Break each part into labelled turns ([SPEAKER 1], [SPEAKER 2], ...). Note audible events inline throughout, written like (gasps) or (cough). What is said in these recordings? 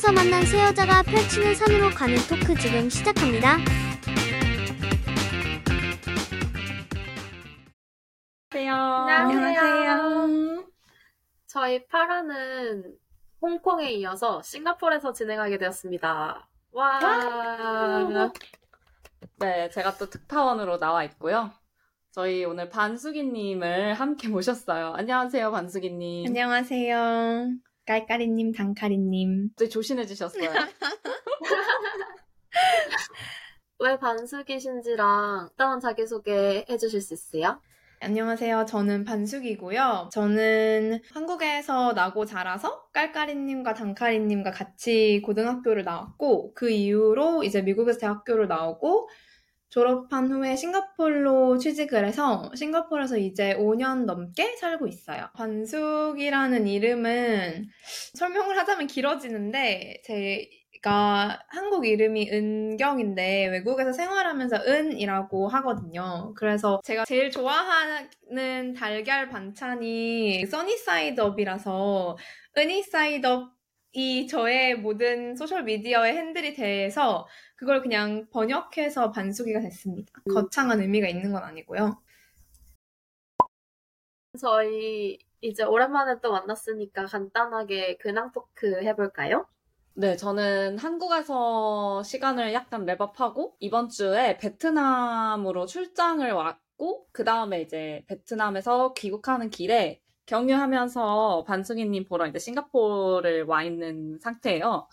[SPEAKER 1] 한국에서 만난 세 여자가 펼치는 산으로 가는 토크 지금 시작합니다.
[SPEAKER 2] 안녕하세요.
[SPEAKER 3] 저희 파라는 홍콩에 이어서 싱가포르에서 진행하게 되었습니다. 와.
[SPEAKER 2] 네, 제가 또 특파원으로 나와 있고요. 저희 오늘 반수기님을 함께 모셨어요. 안녕하세요, 반수기님.
[SPEAKER 4] 안녕하세요. 깔깔이님, 단카리님.
[SPEAKER 2] 되게 조신해지셨어요. (laughs)
[SPEAKER 3] 왜 반숙이신지랑 일단 자기소개 해주실 수 있어요?
[SPEAKER 4] 안녕하세요. 저는 반숙이고요. 저는 한국에서 나고 자라서 깔깔이님과 단카리님과 같이 고등학교를 나왔고, 그 이후로 이제 미국에서 대학교를 나오고, 졸업한 후에 싱가포르로 취직을 해서 싱가포르에서 이제 5년 넘게 살고 있어요. 반숙이라는 이름은 설명을 하자면 길어지는데 제가 한국 이름이 은경인데 외국에서 생활하면서 은이라고 하거든요. 그래서 제가 제일 좋아하는 달걀 반찬이 sunny side up이라서 은이 side up이 저의 모든 소셜미디어의 핸들이 돼서 그걸 그냥 번역해서 반숙이가 됐습니다.
[SPEAKER 3] 음.
[SPEAKER 4] 거창한 의미가 있는 건 아니고요.
[SPEAKER 3] 저희 이제 오랜만에 또 만났으니까 간단하게 근황 토크 해볼까요?
[SPEAKER 2] 네, 저는 한국에서 시간을 약간 랩업하고, 이번 주에 베트남으로 출장을 왔고, 그 다음에 이제 베트남에서 귀국하는 길에 경유하면서 반수기님 보러 이제 싱가포르를 와 있는 상태예요.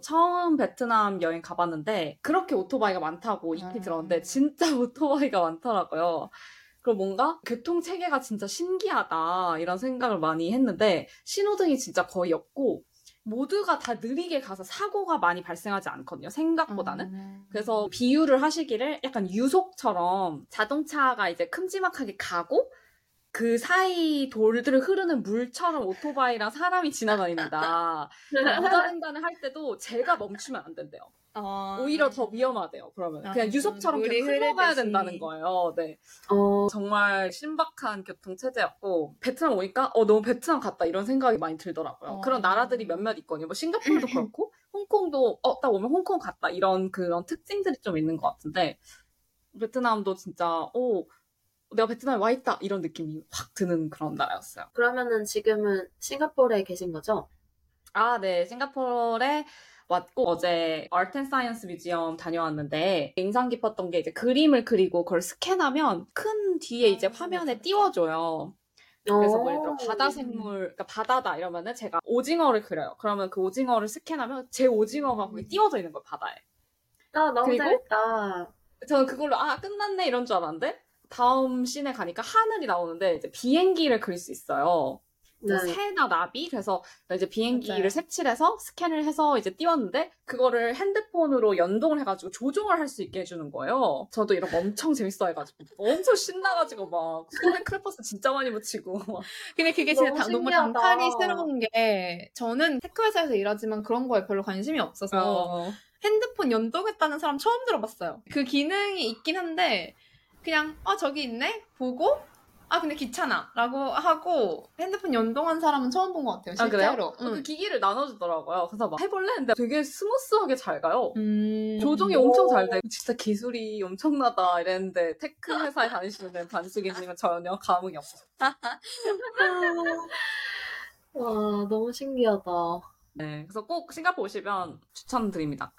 [SPEAKER 2] 처음 베트남 여행 가봤는데, 그렇게 오토바이가 많다고 익히
[SPEAKER 4] 아.
[SPEAKER 2] 들었는데, 진짜 (laughs) 오토바이가 많더라고요. 그리고 뭔가 교통 체계가 진짜 신기하다, 이런 생각을 많이 했는데, 신호등이 진짜 거의 없고, 모두가 다 느리게 가서 사고가 많이 발생하지 않거든요. 생각보다는.
[SPEAKER 4] 음.
[SPEAKER 2] 그래서 비유를 하시기를 약간 유속처럼 자동차가 이제 큼지막하게 가고 그 사이 돌들을 흐르는 물처럼 오토바이랑 사람이 지나다닙니다. (laughs) 무단횡단을 할 때도 제가 멈추면 안 된대요.
[SPEAKER 4] 어.
[SPEAKER 2] 오히려 더 위험하대요. 그러면
[SPEAKER 4] 아,
[SPEAKER 2] 그냥 유속처럼 그냥 흘러가야. 된다는 거예요. 네.
[SPEAKER 3] 어,
[SPEAKER 2] 정말 신박한 교통 체제였고 베트남 오니까 어 너무 베트남 같다 이런 생각이 많이 들더라고요.
[SPEAKER 4] 어.
[SPEAKER 2] 그런 나라들이 몇몇 있거든요. 뭐 싱가포르도 (laughs) 그렇고 홍콩도 어딱 오면 홍콩 같다 이런 그런 특징들이 좀 있는 것 같은데 베트남도 진짜 어 내가 베트남에 와 있다 이런 느낌이 확 드는 그런 나라였어요.
[SPEAKER 3] 그러면은 지금은 싱가포르에 계신 거죠?
[SPEAKER 2] 아, 네. 싱가포르에 왔고 어제 Art and Science Museum 다녀왔는데 인상 깊었던 게 이제 그림을 그리고 그걸 스캔하면 큰 뒤에 이제
[SPEAKER 4] 아,
[SPEAKER 2] 화면에. 띄워줘요. 그래서 뭐
[SPEAKER 3] 어.
[SPEAKER 2] 예를 들어 바다 생물, 그러니까 바다다 이러면은 제가 오징어를 그려요. 그러면 그 오징어를 스캔하면 제 오징어가 거기 띄워져 있는 거예요, 바다에.
[SPEAKER 3] 아, 너무
[SPEAKER 2] 그리고?
[SPEAKER 3] 재밌다.
[SPEAKER 2] 저는 그걸로 아 끝났네 이런 줄 알았는데 다음 씬에 가니까 하늘이 나오는데 이제 비행기를 그릴 수 있어요. 뭐
[SPEAKER 3] 네.
[SPEAKER 2] 새나 나비 그래서 이제 비행기를
[SPEAKER 4] 맞아요.
[SPEAKER 2] 색칠해서 스캔을 해서 이제 띄웠는데 그거를 핸드폰으로 연동을 해가지고 조종을 할 수 있게 해주는 거예요. 저도 이런 거 엄청 재밌어 해가지고 엄청 신나가지고 막 손에 크레파스 진짜 많이 묻히고 막
[SPEAKER 4] 근데 그게 진짜
[SPEAKER 3] 너무
[SPEAKER 4] 다- 너무
[SPEAKER 3] 신기하다.
[SPEAKER 4] 단칼이스러운 게 저는 tech회사에서 일하지만 그런 거에 별로 관심이 없어서
[SPEAKER 2] 어,
[SPEAKER 4] 핸드폰 연동했다는 사람 처음 들어봤어요. 그 기능이 있긴 한데 그냥 아 저기 있네 보고 아 근데 귀찮아 라고 하고 핸드폰 연동한 사람은 처음 본 것 같아요.
[SPEAKER 2] 아 그래요?
[SPEAKER 4] 실제로.
[SPEAKER 2] 어, 그
[SPEAKER 4] 응.
[SPEAKER 2] 기기를 나눠주더라고요. 그래서 막 해볼래? 근데 되게 스무스하게 잘 가요.
[SPEAKER 4] 음.
[SPEAKER 2] 조종이 엄청 잘 돼. 진짜 기술이 엄청나다 이랬는데 tech 회사에 다니시는 반숙이님은 전혀 감흥이 없어요. (laughs)
[SPEAKER 3] 와, 너무 신기하다.
[SPEAKER 2] 네, 그래서 꼭 싱가포르 오시면 추천드립니다.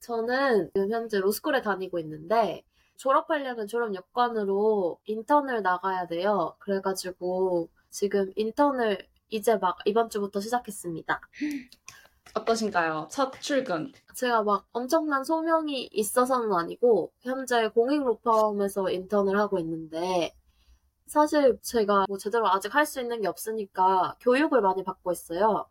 [SPEAKER 3] 저는 현재 로스쿨에 다니고 있는데 졸업하려면 졸업 여건으로 인턴을 나가야 돼요. 그래가지고 지금 인턴을 이제 막 이번 주부터 시작했습니다.
[SPEAKER 2] 어떠신가요? 첫 출근.
[SPEAKER 3] 제가 막 엄청난 소명이 있어서는 아니고 현재 공익 로펌에서 인턴을 하고 있는데 사실 제가 뭐 제대로 아직 할 수 있는 게 없으니까 교육을 많이 받고 있어요.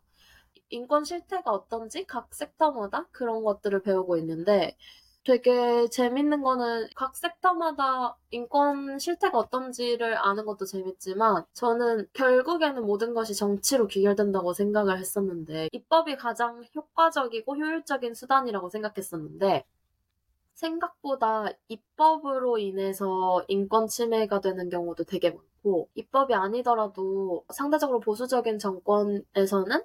[SPEAKER 3] 인권 실태가 어떤지 각 섹터마다 그런 것들을 배우고 있는데 되게 재밌는 거는 각 섹터마다 인권 실태가 어떤지를 아는 것도 재밌지만 저는 결국에는 모든 것이 정치로 귀결된다고 생각을 했었는데 입법이 가장 효과적이고 효율적인 수단이라고 생각했었는데 생각보다 입법으로 인해서 인권 침해가 되는 경우도 되게 많고 입법이 아니더라도 상대적으로 보수적인 정권에서는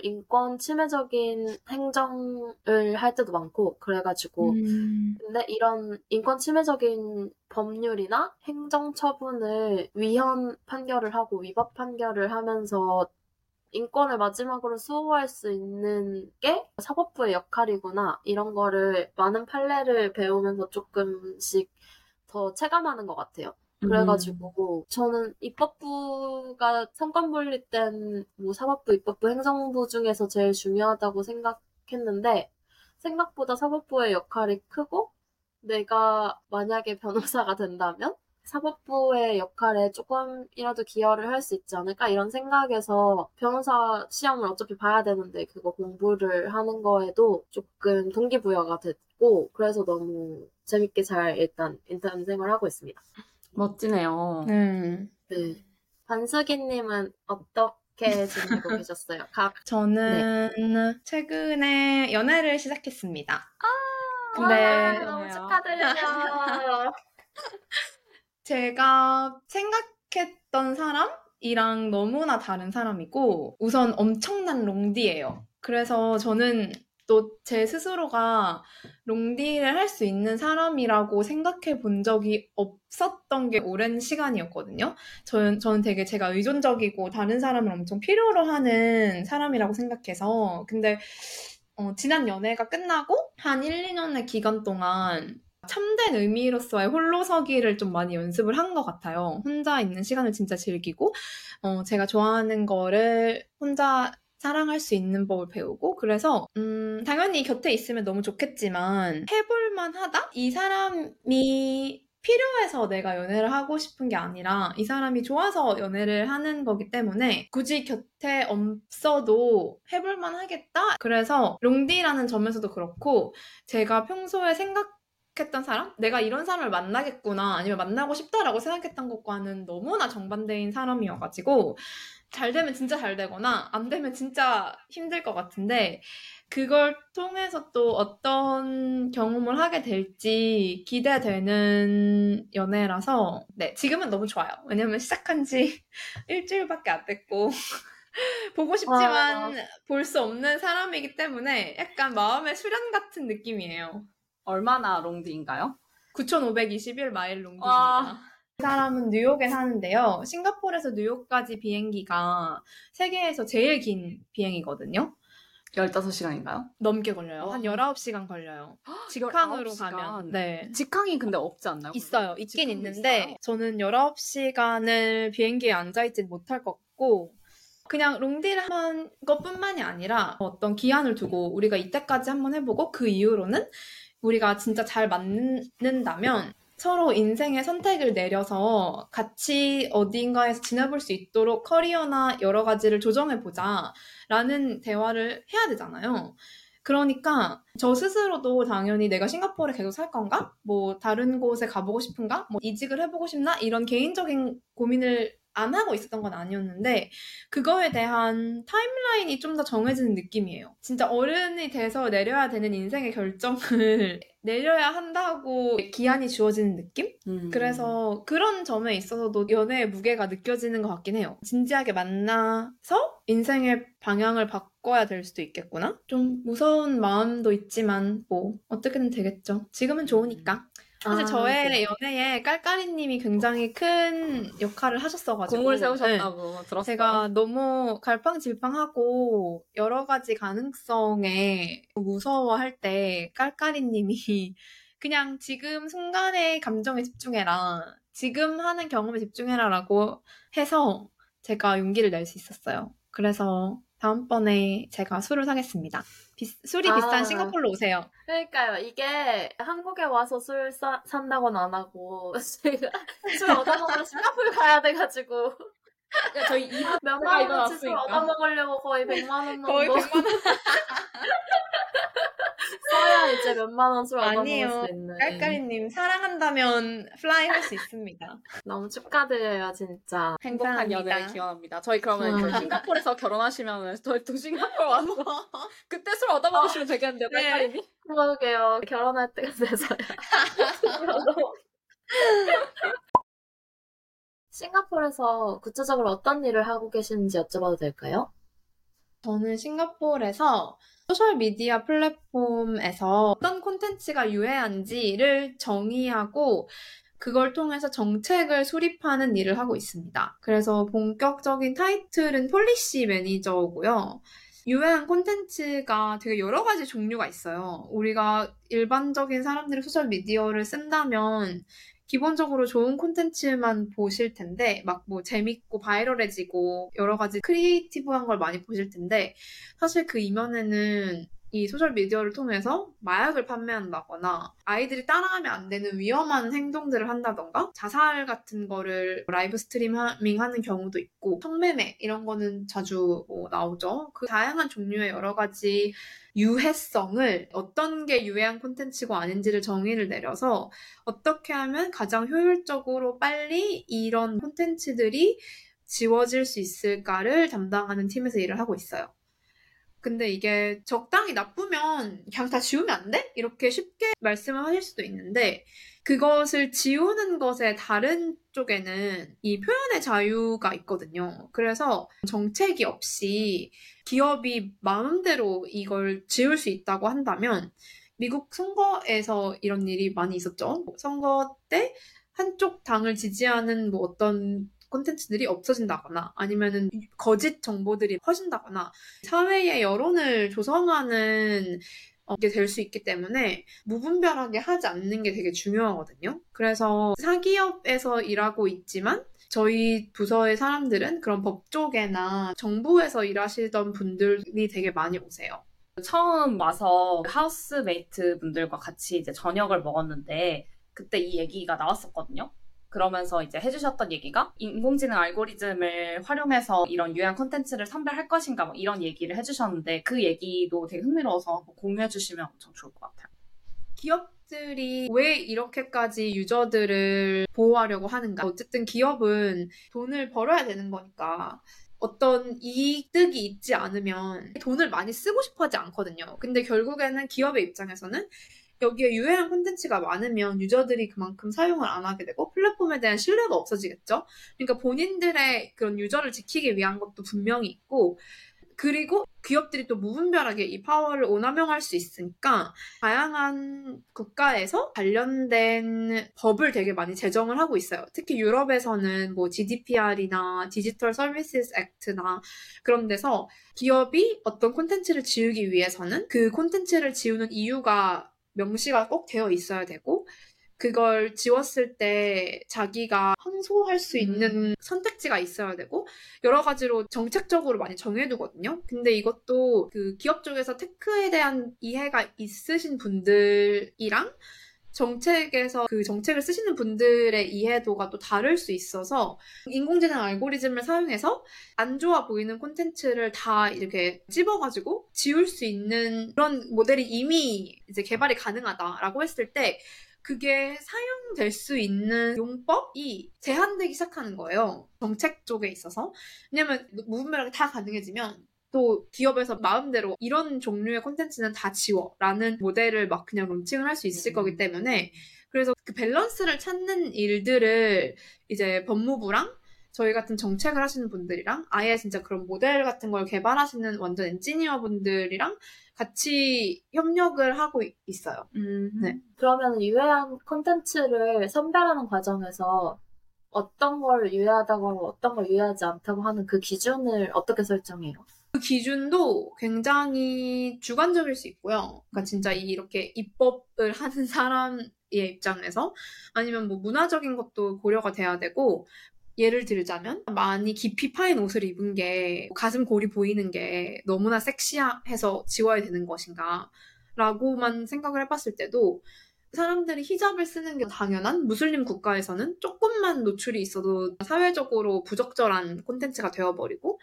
[SPEAKER 3] 인권 침해적인 행정을 할 때도 많고 그래가지고
[SPEAKER 4] 음.
[SPEAKER 3] 근데 이런 인권 침해적인 법률이나 행정 처분을 위헌 판결을 하고 위법 판결을 하면서 인권을 마지막으로 수호할 수 있는 게 사법부의 역할이구나 이런 거를 많은 판례를 배우면서 조금씩 더 체감하는 것 같아요. 그래가지고 저는 입법부가 성권 분립된 뭐 사법부, 입법부, 행정부 중에서 제일 중요하다고 생각했는데 생각보다 사법부의 역할이 크고 내가 만약에 변호사가 된다면 사법부의 역할에 조금이라도 기여를 할 수 있지 않을까 이런 생각에서 변호사 시험을 어차피 봐야 되는데 그거 공부를 하는 거에도 조금 동기부여가 됐고 그래서 너무 재밌게 잘 일단 인턴 생활하고 있습니다.
[SPEAKER 2] 멋지네요.
[SPEAKER 4] 음.
[SPEAKER 3] 네. 반숙이님은 어떻게 지내고 (laughs) 계셨어요? 각
[SPEAKER 4] 저는 최근에 연애를 시작했습니다. 근데
[SPEAKER 3] 와,
[SPEAKER 2] 네.
[SPEAKER 3] 너무 축하드려요. (laughs)
[SPEAKER 4] 제가 생각했던 사람이랑 너무나 다른 사람이고 우선 엄청난 롱디예요. 그래서 저는 또 제 스스로가 롱디를 할 수 있는 사람이라고 생각해 본 적이 없었던 게 오랜 시간이었거든요. 저는, 저는 되게 제가 의존적이고 다른 사람을 엄청 필요로 하는 사람이라고 생각해서 근데 어, 지난 연애가 끝나고 한 1, 2년의 기간 동안 참된 의미로서의 홀로서기를 좀 많이 연습을 한 것 같아요. 혼자 있는 시간을 진짜 즐기고, 어, 제가 좋아하는 거를 혼자 사랑할 수 있는 법을 배우고, 그래서, 음, 당연히 곁에 있으면 너무 좋겠지만, 해볼 만 하다? 이 사람이 필요해서 내가 연애를 하고 싶은 게 아니라, 이 사람이 좋아서 연애를 하는 거기 때문에, 굳이 곁에 없어도 해볼만 하겠다? 그래서, 롱디라는 점에서도 그렇고, 제가 평소에 생각 했던 사람? 내가 이런 사람을 만나겠구나, 아니면 만나고 싶다라고 생각했던 것과는 너무나 정반대인 사람이어가지고, 잘 되면 진짜 잘 되거나, 안 되면 진짜 힘들 것 같은데, 그걸 통해서 또 어떤 경험을 하게 될지 기대되는 연애라서, 네, 지금은 너무 좋아요. 왜냐면 시작한 지 (laughs) 일주일밖에 안 됐고, (laughs) 보고 싶지만 볼 수 없는 사람이기 때문에 약간 마음의 수련 같은 느낌이에요.
[SPEAKER 2] 얼마나 롱디인가요?
[SPEAKER 4] 9,521마일 롱디입니다.
[SPEAKER 2] 와.
[SPEAKER 4] 그 사람은 뉴욕에 사는데요. 싱가포르에서 뉴욕까지 비행기가 세계에서 제일 긴 비행이거든요.
[SPEAKER 2] 15시간인가요?
[SPEAKER 4] 넘게 걸려요.
[SPEAKER 2] 와.
[SPEAKER 4] 한 19시간 걸려요. 직항으로
[SPEAKER 2] 19시간.
[SPEAKER 4] 가면. 네.
[SPEAKER 2] 직항이 근데 없지 않나요?
[SPEAKER 4] 있어요. 있긴 있는데
[SPEAKER 2] 있어요?
[SPEAKER 4] 저는 19시간을 비행기에 앉아 있지 못할 것 같고 그냥 롱디를 한 것뿐만이 아니라 어떤 기한을 두고 우리가 이때까지 한번 해보고 그 이후로는 우리가 진짜 잘 맞는다면 서로 인생의 선택을 내려서 같이 어딘가에서 지내볼 수 있도록 커리어나 여러 가지를 조정해보자 라는 대화를 해야 되잖아요. 그러니까 저 스스로도 당연히 내가 싱가포르에 계속 살 건가? 뭐 다른 곳에 가보고 싶은가? 뭐 이직을 해보고 싶나? 이런 개인적인 고민을 안 하고 있었던 건 아니었는데 그거에 대한 타임라인이 좀 더 정해지는 느낌이에요. 진짜 어른이 돼서 내려야 되는 인생의 결정을 (laughs) 내려야 한다고 기한이 주어지는 느낌?
[SPEAKER 2] 음.
[SPEAKER 4] 그래서 그런 점에 있어서도 연애의 무게가 느껴지는 것 같긴 해요. 진지하게 만나서 인생의 방향을 바꿔야 될 수도 있겠구나? 좀 무서운 마음도 있지만 뭐 어떻게든 되겠죠. 지금은 좋으니까. 사실
[SPEAKER 3] 아,
[SPEAKER 4] 저의
[SPEAKER 3] 네.
[SPEAKER 4] 연애에 깔깔이님이 굉장히 큰 역할을 하셨어가지고
[SPEAKER 2] 공을
[SPEAKER 4] 네.
[SPEAKER 2] 세우셨다고 들었어요.
[SPEAKER 4] 제가 너무 갈팡질팡하고 여러 가지 가능성에 무서워할 때 깔깔이님이 (laughs) 그냥 지금 순간의 감정에 집중해라. 지금 하는 경험에 집중해라라고 해서 제가 용기를 낼 수 있었어요. 그래서 다음번에 제가 술을 사겠습니다. 비- 술이
[SPEAKER 3] 아.
[SPEAKER 4] 비싼 싱가포르로 오세요.
[SPEAKER 3] 그러니까요. 이게 한국에 와서 술 사, 산다고는 안 하고 (laughs) 술 얻어먹으러 싱가포르 가야 돼가지고
[SPEAKER 2] 야, 저희 이번
[SPEAKER 3] 몇만 원어치 술. 얻어먹으려고 거의 100만 원 정도
[SPEAKER 4] 거의 100만 원 (laughs)
[SPEAKER 3] 써야 이제 몇만 원술 얻어먹을
[SPEAKER 4] 아니에요.
[SPEAKER 3] 수 있는
[SPEAKER 4] 깔깔이님 사랑한다면 fly 할 수 있습니다. (laughs)
[SPEAKER 3] 너무 축하드려요 진짜
[SPEAKER 2] 행복한. 연애를 기원합니다. 저희 그러면
[SPEAKER 3] 아.
[SPEAKER 2] 싱가포르에서 결혼하시면 저희 또 싱가포르 와서 (laughs) 그때 술 얻어먹으시면 되겠는데요,
[SPEAKER 4] 네.
[SPEAKER 2] 깔깔이님?
[SPEAKER 3] 그러게요 결혼할 때가 돼서야 (laughs) 싱가포르에서 구체적으로 어떤 일을 하고 계시는지 여쭤봐도 될까요?
[SPEAKER 4] 저는 싱가포르에서 소셜미디어 플랫폼에서 어떤 콘텐츠가 유해한지를 정의하고 그걸 통해서 정책을 수립하는 일을 하고 있습니다. 그래서 본격적인 타이틀은 policy manager고요. 유해한 콘텐츠가 되게 여러 가지 종류가 있어요. 우리가 일반적인 사람들이 소셜미디어를 쓴다면 기본적으로 좋은 콘텐츠만 보실 텐데, 막 뭐 재밌고 viral해지고 여러 가지 creative한 걸 많이 보실 텐데, 사실 그 이면에는 이 소셜 미디어를 통해서 마약을 판매한다거나 아이들이 따라하면 안 되는 위험한 행동들을 한다던가 자살 같은 거를 live streaming 하는 경우도 있고 성매매 이런 거는 자주 뭐 나오죠. 그 다양한 종류의 여러 가지 유해성을 어떤 게 유해한 콘텐츠고 아닌지를 정의를 내려서 어떻게 하면 가장 효율적으로 빨리 이런 콘텐츠들이 지워질 수 있을까를 담당하는 팀에서 일을 하고 있어요. 근데 이게 적당히 나쁘면 그냥 다 지우면 안 돼? 이렇게 쉽게 말씀을 하실 수도 있는데 그것을 지우는 것의 다른 쪽에는 이 표현의 자유가 있거든요. 그래서 정책이 없이 기업이 마음대로 이걸 지울 수 있다고 한다면 미국 선거에서 이런 일이 많이 있었죠. 선거 때 한쪽 당을 지지하는 뭐 어떤 콘텐츠들이 없어진다거나 아니면은 거짓 정보들이 퍼진다거나 사회의 여론을 조성하는 어, 게될 수 있기 때문에 무분별하게 하지 않는 게 되게 중요하거든요. 그래서 사기업에서 일하고 있지만 저희 부서의 사람들은 그런 법 쪽에나 정부에서 일하시던 분들이 되게 많이 오세요.
[SPEAKER 2] 처음 와서 하우스메이트 분들과 같이 이제 저녁을 먹었는데 그때 이 얘기가 나왔었거든요. 그러면서 이제 해주셨던 얘기가 인공지능 알고리즘을 활용해서 이런 유해한 콘텐츠를 선별할 것인가 뭐 이런 얘기를 해주셨는데 그 얘기도 되게 흥미로워서 공유해 주시면 엄청 좋을 것 같아요.
[SPEAKER 4] 기업 들이 왜 이렇게까지 유저들을 보호하려고 하는가? 어쨌든 기업은 돈을 벌어야 되는 거니까 어떤 이득이 있지 않으면 돈을 많이 쓰고 싶어 하지 않거든요. 근데 결국에는 기업의 입장에서는 여기에 유해한 콘텐츠가 많으면 유저들이 그만큼 사용을 안 하게 되고 플랫폼에 대한 신뢰가 없어지겠죠? 그러니까 본인들의 그런 유저를 지키기 위한 것도 분명히 있고 그리고 기업들이 또 무분별하게 이 파워를 오남용할 수 있으니까 다양한 국가에서 관련된 법을 되게 많이 제정을 하고 있어요. 특히 유럽에서는 뭐 GDPR이나 디지털 서비스 액트나 그런 데서 기업이 어떤 콘텐츠를 지우기 위해서는 그 콘텐츠를 지우는 이유가 명시가 꼭 되어 있어야 되고 그걸 지웠을 때 자기가 항소할 수 있는 선택지가 있어야 되고 여러 가지로 정책적으로 많이 정해두거든요. 근데 이것도 그 기업 쪽에서 테크에 대한 이해가 있으신 분들이랑 정책에서 그 정책을 쓰시는 분들의 이해도가 또 다를 수 있어서 인공지능 알고리즘을 사용해서 안 좋아 보이는 콘텐츠를 다 이렇게 찝어가지고 지울 수 있는 그런 모델이 이미 이제 개발이 가능하다라고 했을 때 그게 사용될 수 있는 용법이 제한되기 시작하는 거예요. 정책 쪽에 있어서. 왜냐면 무분별하게 다 가능해지면 또 기업에서 마음대로 이런 종류의 콘텐츠는 다 지워 라는 모델을 막 그냥 론칭을 할 수 있을 거기 때문에 그래서 그 밸런스를 찾는 일들을 이제 법무부랑 저희 같은 정책을 하시는 분들이랑 아예 진짜 그런 모델 같은 걸 개발하시는 완전 엔지니어 분들이랑 같이 협력을 하고 있어요.
[SPEAKER 2] 음,
[SPEAKER 4] 네.
[SPEAKER 3] 그러면 유해한 콘텐츠를 선별하는 과정에서 어떤 걸 유해하다고 어떤 걸 유해하지 않다고 하는 그 기준을 어떻게 설정해요?
[SPEAKER 4] 그 기준도 굉장히 주관적일 수 있고요. 그러니까 진짜 이렇게 입법을 하는 (laughs) 사람의 입장에서 아니면 뭐 문화적인 것도 고려가 돼야 되고 예를 들자면 많이 깊이 파인 옷을 입은 게 가슴 골이 보이는 게 너무나 섹시해서 지워야 되는 것인가 라고만 생각을 해봤을 때도 사람들이 히잡을 쓰는 게 당연한 무슬림 국가에서는 조금만 노출이 있어도 사회적으로 부적절한 콘텐츠가 되어버리고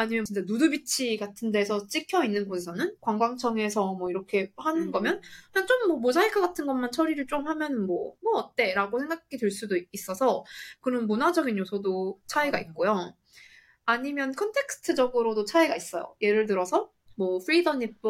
[SPEAKER 4] 아니면 진짜 누드비치 같은 데서 찍혀 있는 곳에서는 관광청에서 뭐 이렇게 하는
[SPEAKER 2] 음.
[SPEAKER 4] 거면 그냥 좀 뭐 모자이크 같은 것만 처리를 좀 하면 뭐, 뭐 어때? 라고 생각이 들 수도 있어서 그런 문화적인 요소도 차이가 있고요. 아니면 context적으로도 차이가 있어요. 예를 들어서 뭐 free the nipple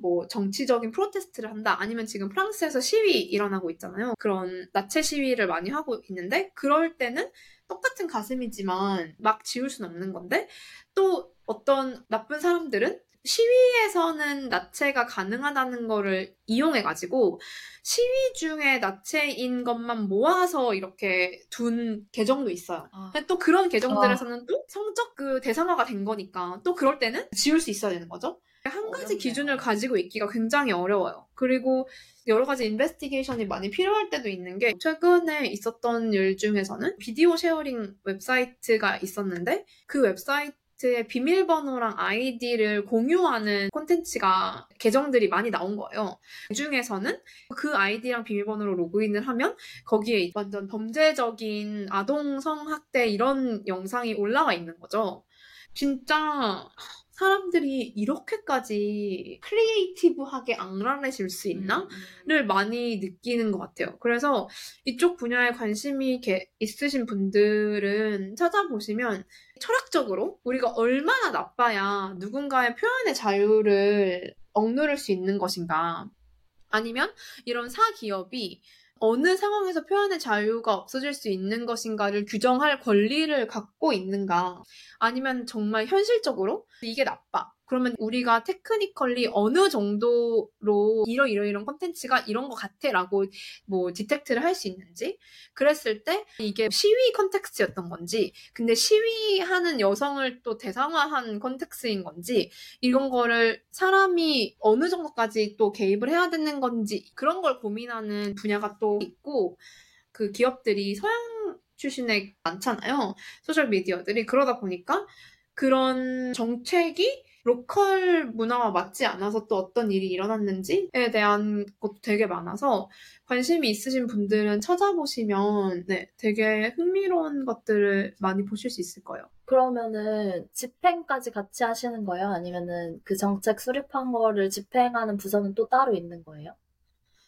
[SPEAKER 4] 뭐 정치적인 protest를 한다 아니면 지금 프랑스에서 시위 일어나고 있잖아요. 그런 나체 시위를 많이 하고 있는데 그럴 때는 똑같은 가슴이지만 막 지울 수는 없는 건데 또 어떤 나쁜 사람들은 시위에서는 나체가 가능하다는 거를 이용해가지고 시위 중에 나체인 것만 모아서 이렇게 둔 계정도 있어요.
[SPEAKER 2] 아.
[SPEAKER 4] 근데 또 그런 계정들에서는 또 성적 그 대상화가 된 거니까 또 그럴 때는 지울 수 있어야 되는 거죠. 한 가지
[SPEAKER 2] 어렵네요.
[SPEAKER 4] 기준을 가지고 있기가 굉장히 어려워요. 그리고 여러 가지 investigation이 많이 필요할 때도 있는 게 최근에 있었던 일 중에서는 video sharing 웹사이트가 있었는데 그 웹사이트 의 비밀번호랑 아이디를 공유하는 콘텐츠가 계정들이 많이 나온 거예요. 그 중에서는 그 아이디랑 비밀번호로 로그인을 하면 거기에 완전 범죄적인 아동 성학대 이런 영상이 올라와 있는 거죠. 진짜 사람들이 이렇게까지 크리에이티브하게 악랄해질 수 있나? 를 많이 느끼는 것 같아요. 그래서 이쪽 분야에 관심이 있으신 분들은 찾아보시면 철학적으로 우리가 얼마나 나빠야 누군가의 표현의 자유를 억누를 수 있는 것인가. 아니면 이런 사기업이 어느 상황에서 표현의 자유가 없어질 수 있는 것인가를 규정할 권리를 갖고 있는가. 아니면 정말 현실적으로 이게 나빠. 그러면 우리가 technically 어느 정도로 이러 이러 이런 컨텐츠가 이런 것 같아라고 뭐 detect를 할 수 있는지. 그랬을 때 이게 시위 context였던 건지 근데 시위하는 여성을 또 대상화한 context인 건지 이런 거를 사람이 어느 정도까지 또 개입을 해야 되는 건지 그런 걸 고민하는 분야가 또 있고 그 기업들이 서양 출신의 많잖아요 소셜 미디어들이. 그러다 보니까 그런 정책이 local 문화와 맞지 않아서 또 어떤 일이 일어났는지에 대한 것도 되게 많아서 관심이 있으신 분들은 찾아보시면 네, 되게 흥미로운 것들을 많이 보실 수 있을 거예요.
[SPEAKER 3] 그러면은 집행까지 같이 하시는 거예요? 아니면은 그 정책 수립한 거를 집행하는 부서는 또 따로 있는 거예요?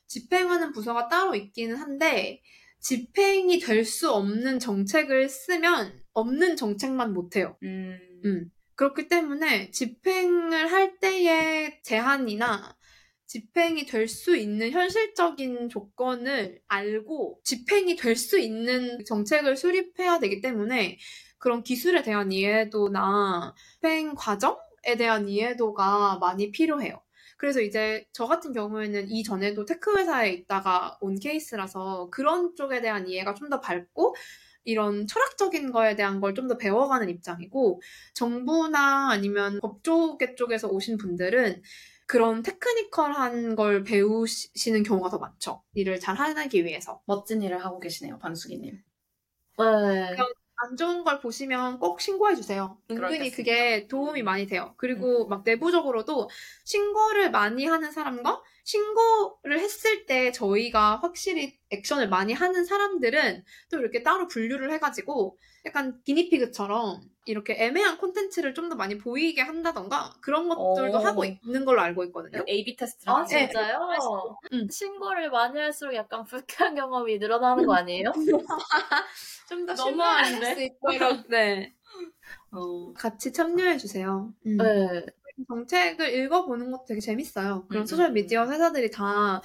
[SPEAKER 4] 집행하는 부서가 따로 있기는 한데 집행이 될 수 없는 정책을 쓰면 없는 정책만 못해요.
[SPEAKER 2] 음.
[SPEAKER 4] 음. 그렇기 때문에 집행을 할 때의 제한이나 집행이 될 수 있는 현실적인 조건을 알고 집행이 될 수 있는 정책을 수립해야 되기 때문에 그런 기술에 대한 이해도나 집행 과정에 대한 이해도가 많이 필요해요. 그래서 이제 저 같은 경우에는 이전에도 tech 회사에 있다가 온 케이스라서 그런 쪽에 대한 이해가 좀 더 밝고 이런 철학적인 거에 대한 걸 좀 더 배워가는 입장이고 정부나 아니면 법조계 쪽에서 오신 분들은 그런 technical한 걸 배우시는 경우가 더 많죠. 일을 잘 해내기 위해서.
[SPEAKER 2] 멋진 일을 하고 계시네요, 반숙이님.
[SPEAKER 3] 네.
[SPEAKER 4] 안 좋은 걸 보시면 꼭 신고해 주세요. 은근히
[SPEAKER 2] 그러겠습니다.
[SPEAKER 4] 그게 도움이 많이 돼요. 그리고 막 내부적으로도 신고를 많이 하는 사람과 신고를 했을 때 저희가 확실히 액션을 많이 하는 사람들은 또 이렇게 따로 분류를 해가지고 약간 기니피그처럼 이렇게 애매한 콘텐츠를 좀 더 많이 보이게 한다던가 그런 것들도
[SPEAKER 2] 오.
[SPEAKER 4] 하고 있는 걸로 알고 있거든요.
[SPEAKER 2] A/B 테스트를
[SPEAKER 3] 아. 진짜요?
[SPEAKER 4] 음.
[SPEAKER 3] 신고를 많이 할수록 약간 불쾌한 경험이 늘어나는 거 아니에요? (laughs)
[SPEAKER 4] 좀 더? 신뢰할 수 있도록 네.
[SPEAKER 2] 어.
[SPEAKER 4] 같이 참여해 주세요. 음.
[SPEAKER 3] 네.
[SPEAKER 4] 정책을 읽어보는 것도 되게 재밌어요. 그런
[SPEAKER 2] 음,
[SPEAKER 4] 소셜미디어 회사들이 다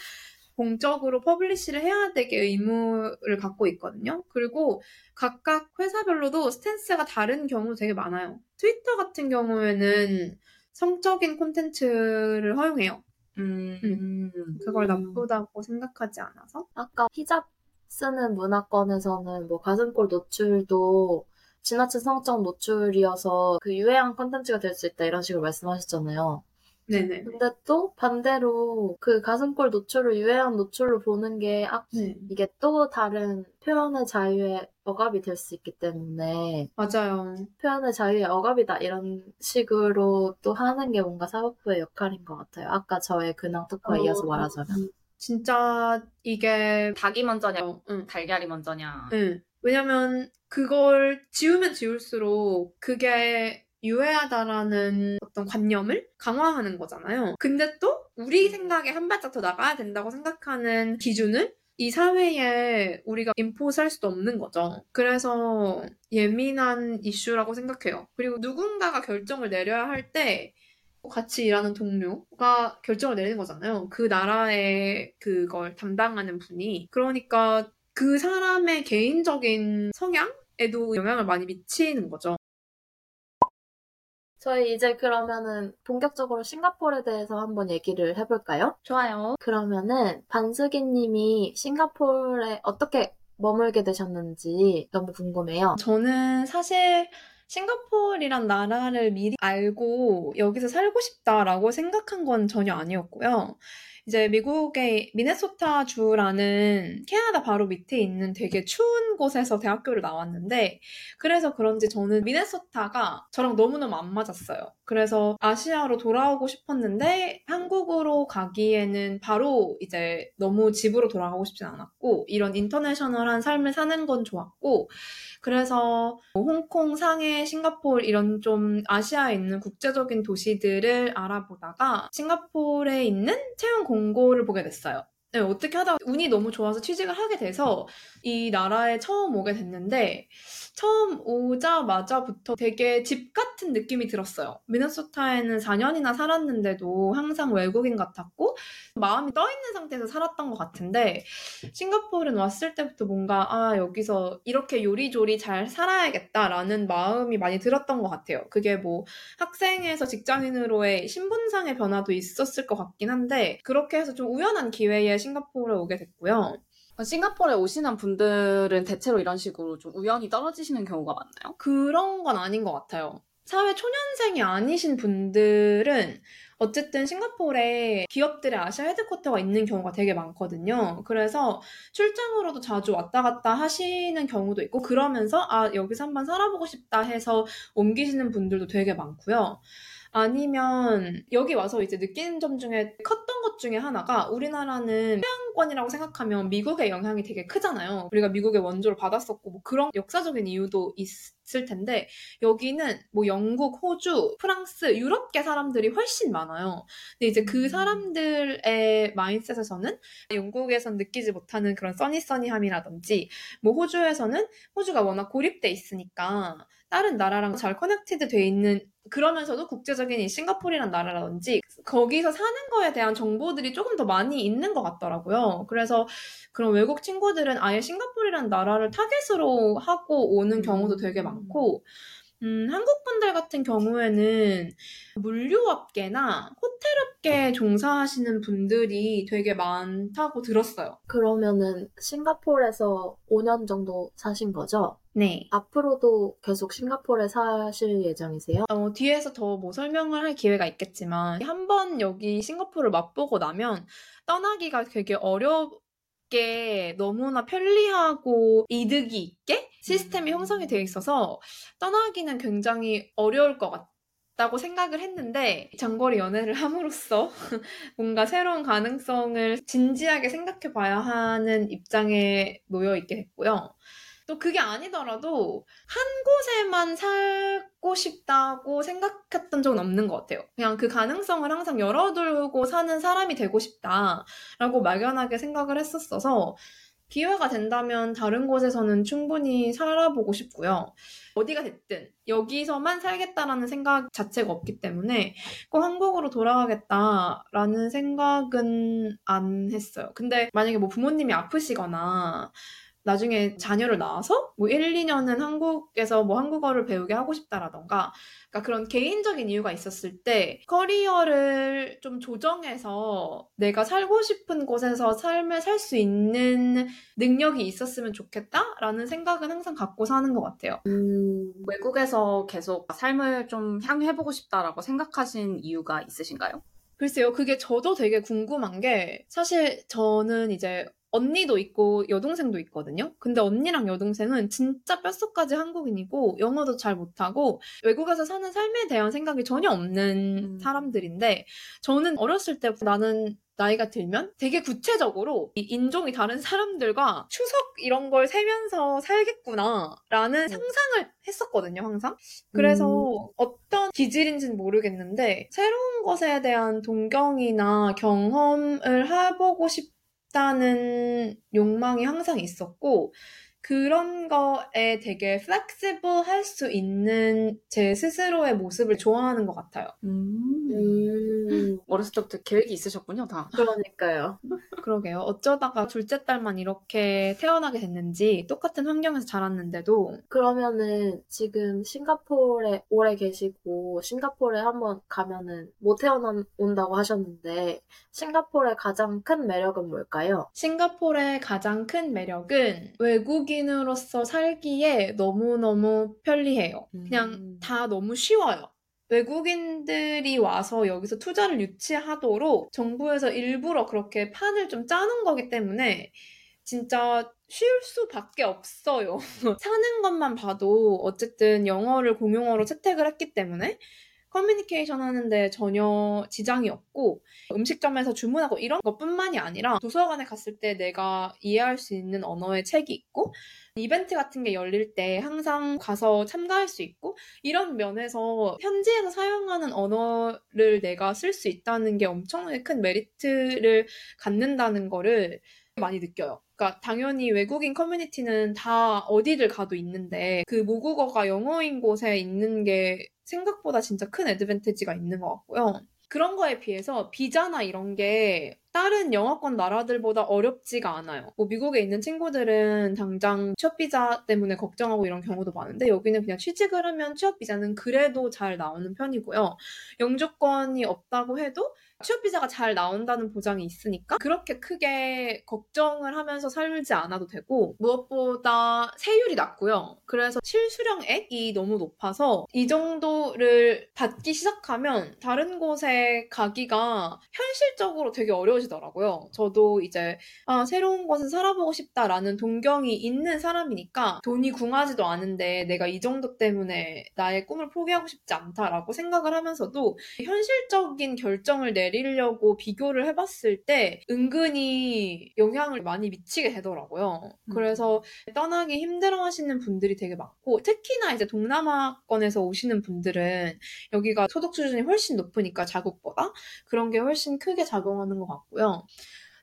[SPEAKER 4] 공적으로 publish를 해야 되게 의무를 갖고 있거든요. 그리고 각각 회사별로도 stance가 다른 경우 되게 많아요. 트위터 같은 경우에는 성적인 콘텐츠를 허용해요.
[SPEAKER 2] 음.
[SPEAKER 4] 그걸 나쁘다고 생각하지 않아서.
[SPEAKER 3] 아까 히잡 쓰는 문화권에서는 뭐 가슴골 노출도 지나친 성적 노출이어서 그 유해한 컨텐츠가 될 수 있다 이런 식으로 말씀하셨잖아요.
[SPEAKER 4] 네네.
[SPEAKER 3] 근데 또 반대로 그 가슴골 노출을 유해한 노출로 보는 게 아,
[SPEAKER 4] 네.
[SPEAKER 3] 이게 또 다른 표현의 자유의 억압이 될 수 있기 때문에
[SPEAKER 4] 맞아요.
[SPEAKER 3] 표현의 자유의 억압이다 이런 식으로 또 하는 게 뭔가 사법부의 역할인 것 같아요. 아까 저의 근황 특허에 이어서 말하자면.
[SPEAKER 4] 진짜 이게
[SPEAKER 2] 닭이 먼저냐,
[SPEAKER 4] 어, 응.
[SPEAKER 2] 달걀이 먼저냐.
[SPEAKER 4] 응. 왜냐면 그걸 지우면 지울수록 그게 유해하다라는 어떤 관념을 강화하는 거잖아요. 근데 또 우리 생각에 한 발짝 더 나가야 된다고 생각하는 기준을 이 사회에 우리가 임포스할 수도 없는 거죠. 그래서 예민한 이슈라고 생각해요. 그리고 누군가가 결정을 내려야 할 때 같이 일하는 동료가 결정을 내리는 거잖아요. 그 나라의 그걸 담당하는 분이. 그러니까 그 사람의 개인적인 성향에도 영향을 많이 미치는 거죠.
[SPEAKER 3] 저희 이제 그러면은 본격적으로 싱가포르에 대해서 한번 얘기를 해볼까요?
[SPEAKER 2] 좋아요.
[SPEAKER 3] 그러면은 반숙이 님이 싱가포르에 어떻게 머물게 되셨는지 너무 궁금해요.
[SPEAKER 4] 저는 사실 싱가포르란 나라를 미리 알고 여기서 살고 싶다라고 생각한 건 전혀 아니었고요. 이제 미국의 미네소타 주라는 캐나다 바로 밑에 있는 되게 추운 곳에서 대학교를 나왔는데 그래서 그런지 저는 미네소타가 저랑 너무너무 안 맞았어요. 그래서 아시아로 돌아오고 싶었는데 한국으로 가기에는 바로 이제 너무 집으로 돌아가고 싶진 않았고 이런 인터내셔널한 삶을 사는 건 좋았고 그래서 뭐 홍콩, 상해, 싱가포르 이런 좀 아시아에 있는 국제적인 도시들을 알아보다가 싱가포르에 있는 채용 공 고를 보게 됐어요. 네, 어떻게 하다가 운이 너무 좋아서 취직을 하게 돼서 이 나라에 처음 오게 됐는데 처음 오자마자부터 되게 집 같은 느낌이 들었어요. 미네소타에는 4년이나 살았는데도 항상 외국인 같았고 마음이 떠 있는 상태에서 살았던 것 같은데 싱가포르는 왔을 때부터 뭔가 아 여기서 이렇게 요리조리 잘 살아야겠다라는 마음이 많이 들었던 것 같아요. 그게 뭐 학생에서 직장인으로의 신분상의 변화도 있었을 것 같긴 한데 그렇게 해서 좀 우연한 기회에 싱가포르에 오게 됐고요.
[SPEAKER 2] 싱가포르에 오시는 분들은 대체로 이런 식으로 좀 우연히 떨어지시는 경우가 많나요?
[SPEAKER 4] 그런 건 아닌 것 같아요. 사회 초년생이 아니신 분들은 어쨌든 싱가포르에 기업들의 아시아 헤드쿼터가 있는 경우가 되게 많거든요. 그래서 출장으로도 자주 왔다 갔다 하시는 경우도 있고 그러면서 아 여기서 한번 살아보고 싶다 해서 옮기시는 분들도 되게 많고요. 아니면 여기 와서 이제 느끼는 점 중에 컸던 것 중에 하나가 우리나라는 태양권이라고 생각하면 미국의 영향이 되게 크잖아요. 우리가 미국의 원조를 받았었고 뭐 그런 역사적인 이유도 있을 텐데 여기는 뭐 영국, 호주, 프랑스, 유럽계 사람들이 훨씬 많아요. 근데 이제 그 사람들의 mindset에서는 영국에선 느끼지 못하는 그런 sunny sunny함이라든지 뭐 호주에서는 호주가 워낙 고립돼 있으니까 다른 나라랑 잘 connected 돼 있는 그러면서도 국제적인 이 싱가포르란 나라라든지 거기서 사는 거에 대한 정보들이 조금 더 많이 있는 것 같더라고요. 그래서 그런 외국 친구들은 아예 싱가포르란 나라를 타겟으로 하고 오는 경우도 되게 많고 음, 한국 분들 같은 경우에는 물류업계나 호텔업계에 종사하시는 분들이 되게 많다고 들었어요.
[SPEAKER 3] 그러면은 싱가포르에서 5년 정도 사신 거죠?
[SPEAKER 4] 네.
[SPEAKER 3] 앞으로도 계속 싱가포르에 사실 예정이세요?
[SPEAKER 4] 어, 뒤에서 더 뭐 설명을 할 기회가 있겠지만 한 번 여기 싱가포르를 맛보고 나면 떠나기가 되게 어 렵게 너무나 편리하고 이득이 있게 시스템이 형성이 되어 있어서 떠나기는 굉장히 어려울 것 같다고 생각을 했는데 장거리 연애를 함으로써 (laughs) 뭔가 새로운 가능성을 진지하게 생각해 봐야 하는 입장에 놓여 있게 됐고요. 또 그게 아니더라도 한 곳에만 살고 싶다고 생각했던 적은 없는 것 같아요. 그냥 그 가능성을 항상 열어두고 사는 사람이 되고 싶다라고 막연하게 생각을 했었어서 기회가 된다면 다른 곳에서는 충분히 살아보고 싶고요. 어디가 됐든 여기서만 살겠다라는 생각 자체가 없기 때문에 꼭 한국으로 돌아가겠다라는 생각은 안 했어요. 근데 만약에 뭐 부모님이 아프시거나 나중에 자녀를 낳아서 뭐 1, 2년은 한국에서 뭐 한국어를 배우게 하고 싶다라던가 그러니까 그런 개인적인 이유가 있었을 때 커리어를 좀 조정해서 내가 살고 싶은 곳에서 삶을 살 수 있는 능력이 있었으면 좋겠다라는 생각은 항상 갖고 사는 것 같아요.
[SPEAKER 3] 음,
[SPEAKER 2] 외국에서 계속 삶을 좀 향유해보고 싶다라고 생각하신 이유가 있으신가요?
[SPEAKER 4] 글쎄요, 그게 저도 되게 궁금한 게 사실 저는 이제 언니도 있고 여동생도 있거든요. 근데 언니랑 여동생은 진짜 뼛속까지 한국인이고 영어도 잘 못하고 외국에서 사는 삶에 대한 생각이 전혀 없는
[SPEAKER 2] 음.
[SPEAKER 4] 사람들인데 저는 어렸을 때 나는 나이가 들면 되게 구체적으로 이 인종이 다른 사람들과 추석 이런 걸 세면서 살겠구나라는 상상을 했었거든요, 항상. 그래서 어떤 기질인지는 모르겠는데 새로운 것에 대한 동경이나 경험을 해보고 싶 다는 욕망이 항상 있었고 그런 거에 되게 flexible 할수 있는 제 스스로의 모습을 좋아하는 것 같아요.
[SPEAKER 2] 음.
[SPEAKER 3] 음,
[SPEAKER 2] 어렸을 때부터 계획이 있으셨군요, 다.
[SPEAKER 3] 그러니까요.
[SPEAKER 4] 그러게요. 어쩌다가 둘째 딸만 이렇게 태어나게 됐는지 똑같은 환경에서 자랐는데도
[SPEAKER 3] 그러면은 지금 싱가포르에 오래 계시고 싱가포르에 한번 가면은 못 태어난다고 하셨는데 싱가포르의 가장 큰 매력은 뭘까요?
[SPEAKER 4] 싱가포르의 가장 큰 매력은 외국인 으로서 살기에 너무너무 편리해요. 그냥
[SPEAKER 2] 음.
[SPEAKER 4] 다 너무 쉬워요. 외국인들이 와서 여기서 투자를 유치하도록 정부에서 일부러 그렇게 판을 좀 짜놓은 거기 때문에 진짜 쉴 수밖에 없어요. (laughs) 사는 것만 봐도 어쨌든 영어를 공용어로 채택을 했기 때문에 커뮤니케이션 하는데 전혀 지장이 없고 음식점에서 주문하고 이런 것뿐만이 아니라 도서관에 갔을 때 내가 이해할 수 있는 언어의 책이 있고 이벤트 같은 게 열릴 때 항상 가서 참가할 수 있고 이런 면에서 현지에서 사용하는 언어를 내가 쓸 수 있다는 게 엄청나게 큰 메리트를 갖는다는 거를 많이 느껴요. 그러니까 당연히 외국인 커뮤니티는 다 어디를 가도 있는데 그 모국어가 영어인 곳에 있는 게 생각보다 진짜 큰 애드밴티지가 있는 것 같고요. 그런 거에 비해서 비자나 이런 게 다른 영어권 나라들보다 어렵지가 않아요. 뭐 미국에 있는 친구들은 당장 취업 비자 때문에 걱정하고 이런 경우도 많은데 여기는 그냥 취직을 하면 취업 비자는 그래도 잘 나오는 편이고요. 영주권이 없다고 해도 취업 비자가 잘 나온다는 보장이 있으니까 그렇게 크게 걱정을 하면서 살지 않아도 되고 무엇보다 세율이 낮고요. 그래서 실수령액이 너무 높아서 이 정도를 받기 시작하면 다른 곳에 가기가 현실적으로 되게 어려워지더라고요. 저도 이제 아, 새로운 곳에 살아보고 싶다라는 동경이 있는 사람이니까 돈이 궁하지도 않은데 내가 이 정도 때문에 나의 꿈을 포기하고 싶지 않다라고 생각을 하면서도 현실적인 결정을 내 리려고 비교를 해봤을 때 은근히 영향을 많이 미치게 되더라고요.
[SPEAKER 2] 음.
[SPEAKER 4] 그래서 떠나기 힘들어 하시는 분들이 되게 많고 특히나 이제 동남아권에서 오시는 분들은 여기가 소득 수준이 훨씬 높으니까 자국보다 그런 게 훨씬 크게 작용하는 것 같고요.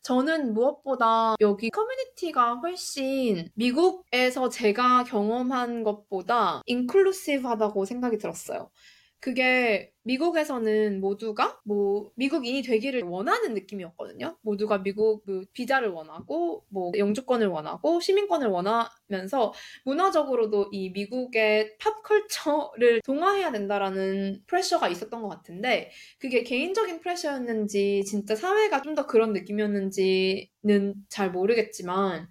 [SPEAKER 4] 저는 무엇보다 여기 커뮤니티가 훨씬 미국에서 제가 경험한 것보다 인클루시브하다고 생각이 들었어요. 그게 미국에서는 모두가 뭐 미국인이 되기를 원하는 느낌이었거든요. 모두가 미국 그 비자를 원하고 뭐 영주권을 원하고 시민권을 원하면서 문화적으로도 이 미국의 팝컬처를 동화해야 된다라는 프레셔가 있었던 것 같은데 그게 개인적인 프레셔였는지 진짜 사회가 좀 더 그런 느낌이었는지는 잘 모르겠지만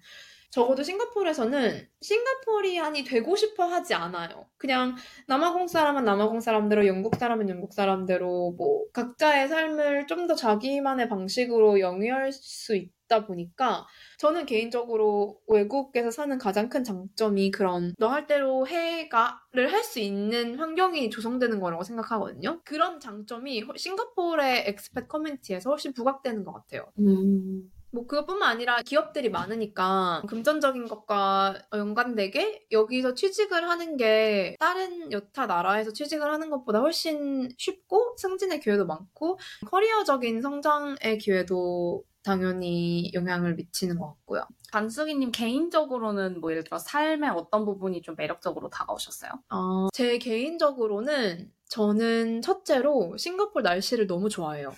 [SPEAKER 4] 적어도 싱가포르에서는 싱가포리안이 되고 싶어 하지 않아요. 그냥 남아공 사람은 남아공 사람대로, 영국 사람은 영국 사람대로, 뭐, 각자의 삶을 좀 더 자기만의 방식으로 영위할 수 있다 보니까, 저는 개인적으로 외국에서 사는 가장 큰 장점이 그런, 너 할 대로 해가를 할 수 있는 환경이 조성되는 거라고 생각하거든요. 그런 장점이 싱가포르의 엑스펫 커뮤니티에서 훨씬 부각되는 것 같아요.
[SPEAKER 3] 음,
[SPEAKER 4] 뭐 그것뿐만 아니라 기업들이 많으니까 금전적인 것과 연관되게 여기서 취직을 하는 게 다른 여타 나라에서 취직을 하는 것보다 훨씬 쉽고 승진의 기회도 많고 커리어적인 성장의 기회도 당연히 영향을 미치는 것 같고요.
[SPEAKER 2] 반숙이님 개인적으로는 뭐 예를 들어 삶의 어떤 부분이 좀 매력적으로 다가오셨어요?
[SPEAKER 4] 어, 제 개인적으로는 저는 첫째로 싱가포르 날씨를 너무 좋아해요.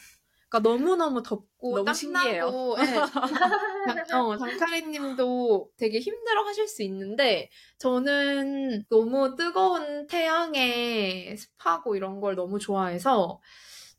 [SPEAKER 4] 그러니까 너무너무 덥고
[SPEAKER 2] 너무 신기해요.
[SPEAKER 4] 예. (laughs) 어, (laughs) 장카리님도 되게 힘들어 하실 수 있는데 저는 너무 뜨거운 태양에 습하고 이런 걸 너무 좋아해서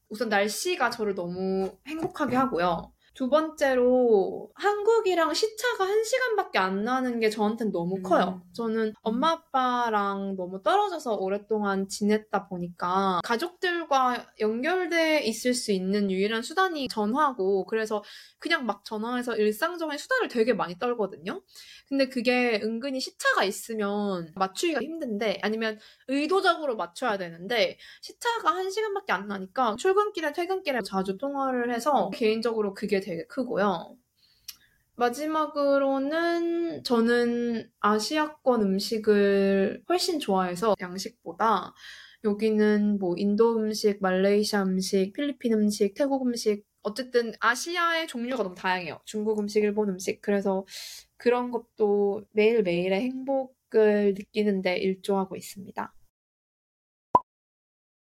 [SPEAKER 4] 우선 날씨가 저를 너무 행복하게 하고요. 두 번째로 한국이랑 시차가 한 시간밖에 안 나는 게 저한테는 너무
[SPEAKER 2] 음.
[SPEAKER 4] 커요. 저는 엄마 아빠랑 너무 떨어져서 오랫동안 지냈다 보니까 가족들과 연결돼 있을 수 있는 유일한 수단이 전화고 그래서 그냥 막 전화해서 일상적인 수다를 되게 많이 떨거든요. 근데 그게 은근히 시차가 있으면 맞추기가 힘든데 아니면 의도적으로 맞춰야 되는데 시차가 한 시간밖에 안 나니까 출근길에 퇴근길에 자주 통화를 해서 개인적으로 그게 되게 크고요. 마지막으로는 저는 아시아권 음식을 훨씬 좋아해서 양식보다 여기는 뭐 인도 음식, 말레이시아 음식, 필리핀 음식, 태국 음식 어쨌든 아시아의 종류가 너무 다양해요. 중국 음식, 일본 음식. 그래서 그런 것도 매일매일의 행복을 느끼는데 일조하고 있습니다.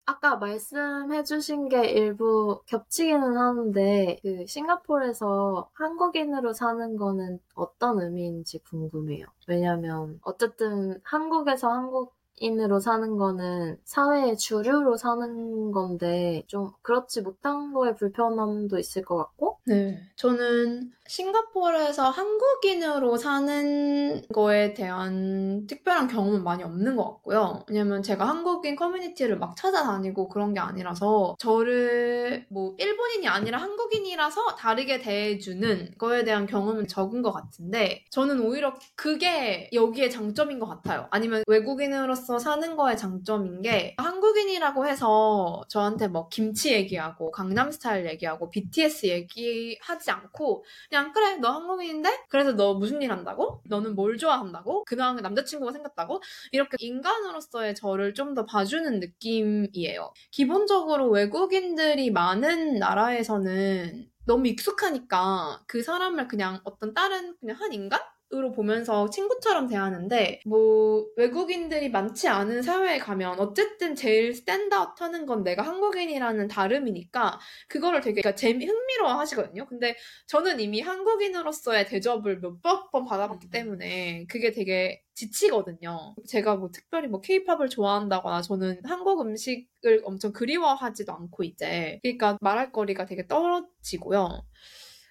[SPEAKER 3] 아까 말씀해주신 게 일부 겹치기는 하는데, 그 싱가포르에서 한국인으로 사는 거는 어떤 의미인지 궁금해요. 왜냐면, 어쨌든 한국에서 한국 인으로 사는 거는 사회의 주류로 사는 건데, 좀 그렇지 못한 거에 불편함도 있을 것 같고,
[SPEAKER 4] 네. 저는 싱가포르에서 한국인으로 사는 거에 대한 특별한 경험은 많이 없는 것 같고요. 왜냐면 제가 한국인 커뮤니티를 막 찾아다니고 그런 게 아니라서 저를 뭐 일본인이 아니라 한국인이라서 다르게 대해주는 거에 대한 경험은 적은 것 같은데 저는 오히려 그게 여기에 장점인 것 같아요. 아니면 외국인으로서 사는 거의 장점인 게 한국인이라고 해서 저한테 뭐 김치 얘기하고 강남스타일 얘기하고 BTS 얘기하지 않고 그냥 그래 너 한국인인데 그래서 너 무슨 일 한다고? 너는 뭘 좋아한다고? 그냥 남자친구가 생겼다고? 이렇게 인간으로서의 저를 좀 더 봐주는 느낌이에요. 기본적으로 외국인들이 많은 나라에서는 너무 익숙하니까 그 사람을 그냥 어떤 다른 그냥 한 인간? 으로 보면서 친구처럼 대하는데 뭐 외국인들이 많지 않은 사회에 가면 어쨌든 제일 스탠다웃 하는 건 내가 한국인이라는 다름이니까 그거를 되게 그러니까 재미 흥미로워 하시거든요. 근데 저는 이미 한국인으로서의 대접을 몇백 번 받아봤기 때문에 그게 되게 지치거든요. 제가 뭐 특별히 뭐 케이팝을 좋아한다거나 저는 한국 음식을 엄청 그리워하지도 않고 이제 그러니까 말할 거리가 되게 떨어지고요.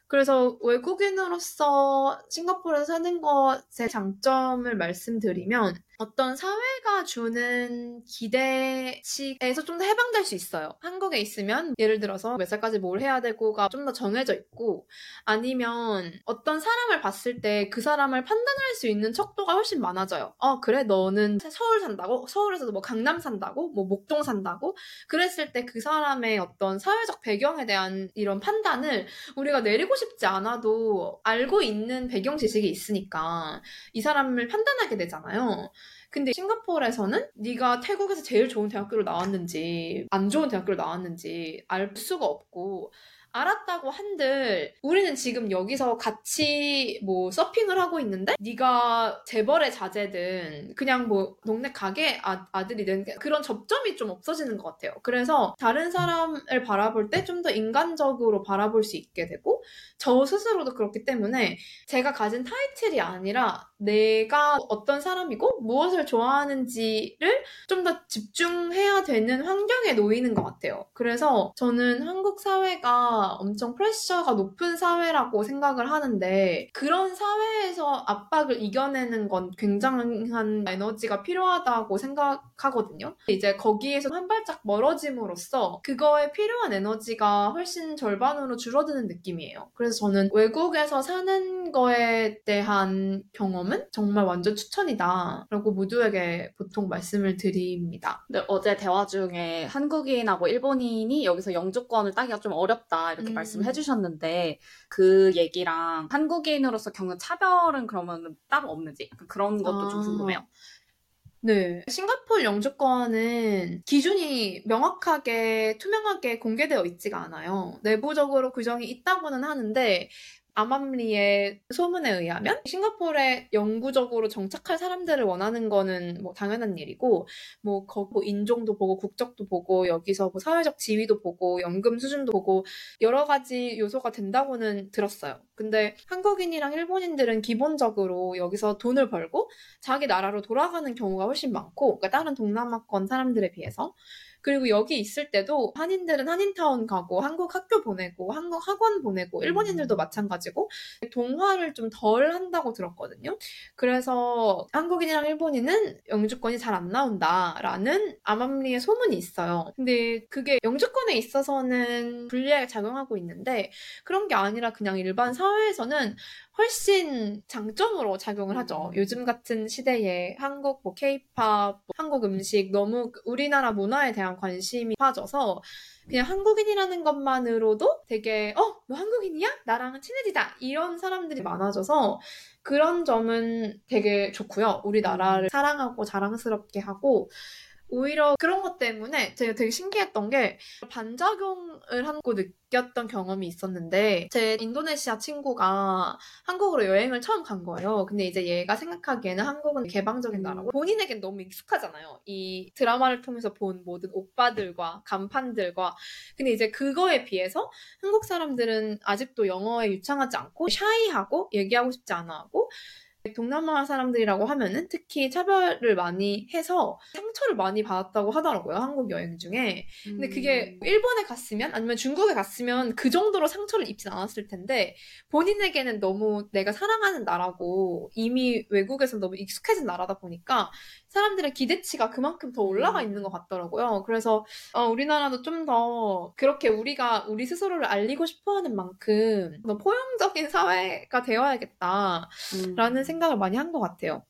[SPEAKER 4] 그래서 외국인으로서 싱가포르에 사는 것의 장점을 말씀드리면 어떤 사회가 주는 기대치에서 좀 더 해방될 수 있어요. 한국에 있으면 예를 들어서 몇 살까지 뭘 해야 되고가 좀 더 정해져 있고 아니면 어떤 사람을 봤을 때 그 사람을 판단할 수 있는 척도가 훨씬 많아져요. 어 그래 너는 서울 산다고? 서울에서도 뭐 강남 산다고? 뭐 목동 산다고? 그랬을 때 그 사람의 어떤 사회적 배경에 대한 이런 판단을 우리가 내리고 싶지 않아도 알고 있는 배경 지식이 있으니까 이 사람을 판단하게 되잖아요. 근데 싱가포르에서는 네가 태국에서 제일 좋은 대학교를 나왔는지 안 좋은 대학교를 나왔는지 알 수가 없고 알았다고 한들 우리는 지금 여기서 같이 뭐 서핑을 하고 있는데 네가 재벌의 자제든 그냥 뭐 동네 가게 아, 아들이든 그런 접점이 좀 없어지는 것 같아요. 그래서 다른 사람을 바라볼 때 좀 더 인간적으로 바라볼 수 있게 되고 저 스스로도 그렇기 때문에 제가 가진 타이틀이 아니라 내가 어떤 사람이고 무엇을 좋아하는지를 좀 더 집중해야 되는 환경에 놓이는 것 같아요. 그래서 저는 한국 사회가 엄청 프레셔가 높은 사회라고 생각을 하는데 그런 사회에서 압박을 이겨내는 건 굉장한 에너지가 필요하다고 생각하거든요. 이제 거기에서 한 발짝 멀어짐으로써 그거에 필요한 에너지가 훨씬 절반으로 줄어드는 느낌이에요. 그래서 저는 외국에서 사는 거에 대한 경험은 정말 완전 추천이다. 라고 모두에게 보통 말씀을 드립니다.
[SPEAKER 2] 근데 어제 대화 중에 한국인하고 일본인이 여기서 영주권을 따기가 좀 어렵다 이렇게
[SPEAKER 4] 음.
[SPEAKER 2] 말씀해 주셨는데 그 얘기랑 한국인으로서 겪는 차별은 그러면 따로 없는지 그런 것도 좀
[SPEAKER 4] 아.
[SPEAKER 2] 궁금해요.
[SPEAKER 4] 네. 싱가포르 영주권은 기준이 명확하게 투명하게 공개되어 있지가 않아요. 내부적으로 규정이 있다고는 하는데 아맘리의 소문에 의하면 싱가포르에 영구적으로 정착할 사람들을 원하는 거는 뭐 당연한 일이고 뭐 거기 뭐 인종도 보고 국적도 보고 여기서 뭐 사회적 지위도 보고 연금 수준도 보고 여러 가지 요소가 된다고는 들었어요. 근데 한국인이랑 일본인들은 기본적으로 여기서 돈을 벌고 자기 나라로 돌아가는 경우가 훨씬 많고 그러니까 다른 동남아권 사람들에 비해서 그리고 여기 있을 때도 한인들은 한인타운 가고 한국 학교 보내고 한국 학원 보내고 일본인들도 마찬가지고 동화를 좀 덜 한다고 들었거든요. 그래서 한국인이랑 일본인은 영주권이 잘 안 나온다라는 암암리의 소문이 있어요. 근데 그게 영주권에 있어서는 불리하게 작용하고 있는데 그런 게 아니라 그냥 일반 사회에서는 훨씬 장점으로 작용을 하죠. 요즘 같은 시대에 한국 뭐 케이팝, 뭐 한국 음식 너무 우리나라 문화에 대한 관심이 빠져서 그냥 한국인이라는 것만으로도 되게 어, 너 한국인이야? 나랑 친해지자. 이런 사람들이 많아져서 그런 점은 되게 좋고요. 우리나라를 사랑하고 자랑스럽게 하고 오히려 그런 것 때문에 제가 되게 신기했던 게 반작용을 하고 느꼈던 경험이 있었는데 제 인도네시아 친구가 한국으로 여행을 처음 간 거예요. 근데 이제 얘가 생각하기에는 한국은 개방적인 나라고 본인에겐 너무 익숙하잖아요. 이 드라마를 통해서 본 모든 오빠들과 간판들과 근데 이제 그거에 비해서 한국 사람들은 아직도 영어에 유창하지 않고 샤이하고 얘기하고 싶지 않아 하고 동남아 사람들이라고 하면은 특히 차별을 많이 해서 상처를 많이 받았다고 하더라고요. 한국 여행 중에. 근데 그게 일본에 갔으면 아니면 중국에 갔으면 그 정도로 상처를 입진 않았을 텐데 본인에게는 너무 내가 사랑하는 나라고 이미 외국에서 너무 익숙해진 나라다 보니까 사람들의 기대치가 그만큼 더 올라가 있는 것 같더라고요. 그래서 어, 우리나라도 좀 더 그렇게 우리가 우리 스스로를 알리고 싶어하는 만큼 더 포용적인 사회가 되어야겠다.
[SPEAKER 2] 음.
[SPEAKER 4] 라는 생각을 많이 한 것 같아요.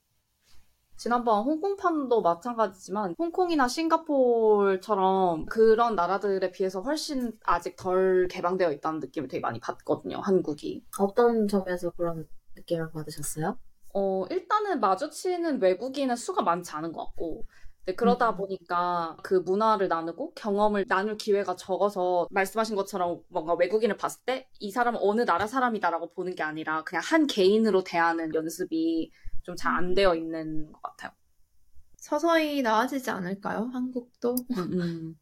[SPEAKER 2] 지난번 홍콩판도 마찬가지지만 홍콩이나 싱가포르처럼 그런 나라들에 비해서 훨씬 아직 덜 개방되어 있다는 느낌을 되게 많이 받거든요, 한국이.
[SPEAKER 3] 어떤 점에서 그런 느낌을 받으셨어요?
[SPEAKER 2] 어, 일단은 마주치는 외국인은 수가 많지 않은 것 같고, 근데 그러다
[SPEAKER 3] 음.
[SPEAKER 2] 보니까 그 문화를 나누고 경험을 나눌 기회가 적어서 말씀하신 것처럼 뭔가 외국인을 봤을 때 이 사람은 어느 나라 사람이다라고 보는 게 아니라 그냥 한 개인으로 대하는 연습이 좀 잘 안 되어 있는 것 같아요.
[SPEAKER 4] 서서히 나아지지 않을까요? 한국도?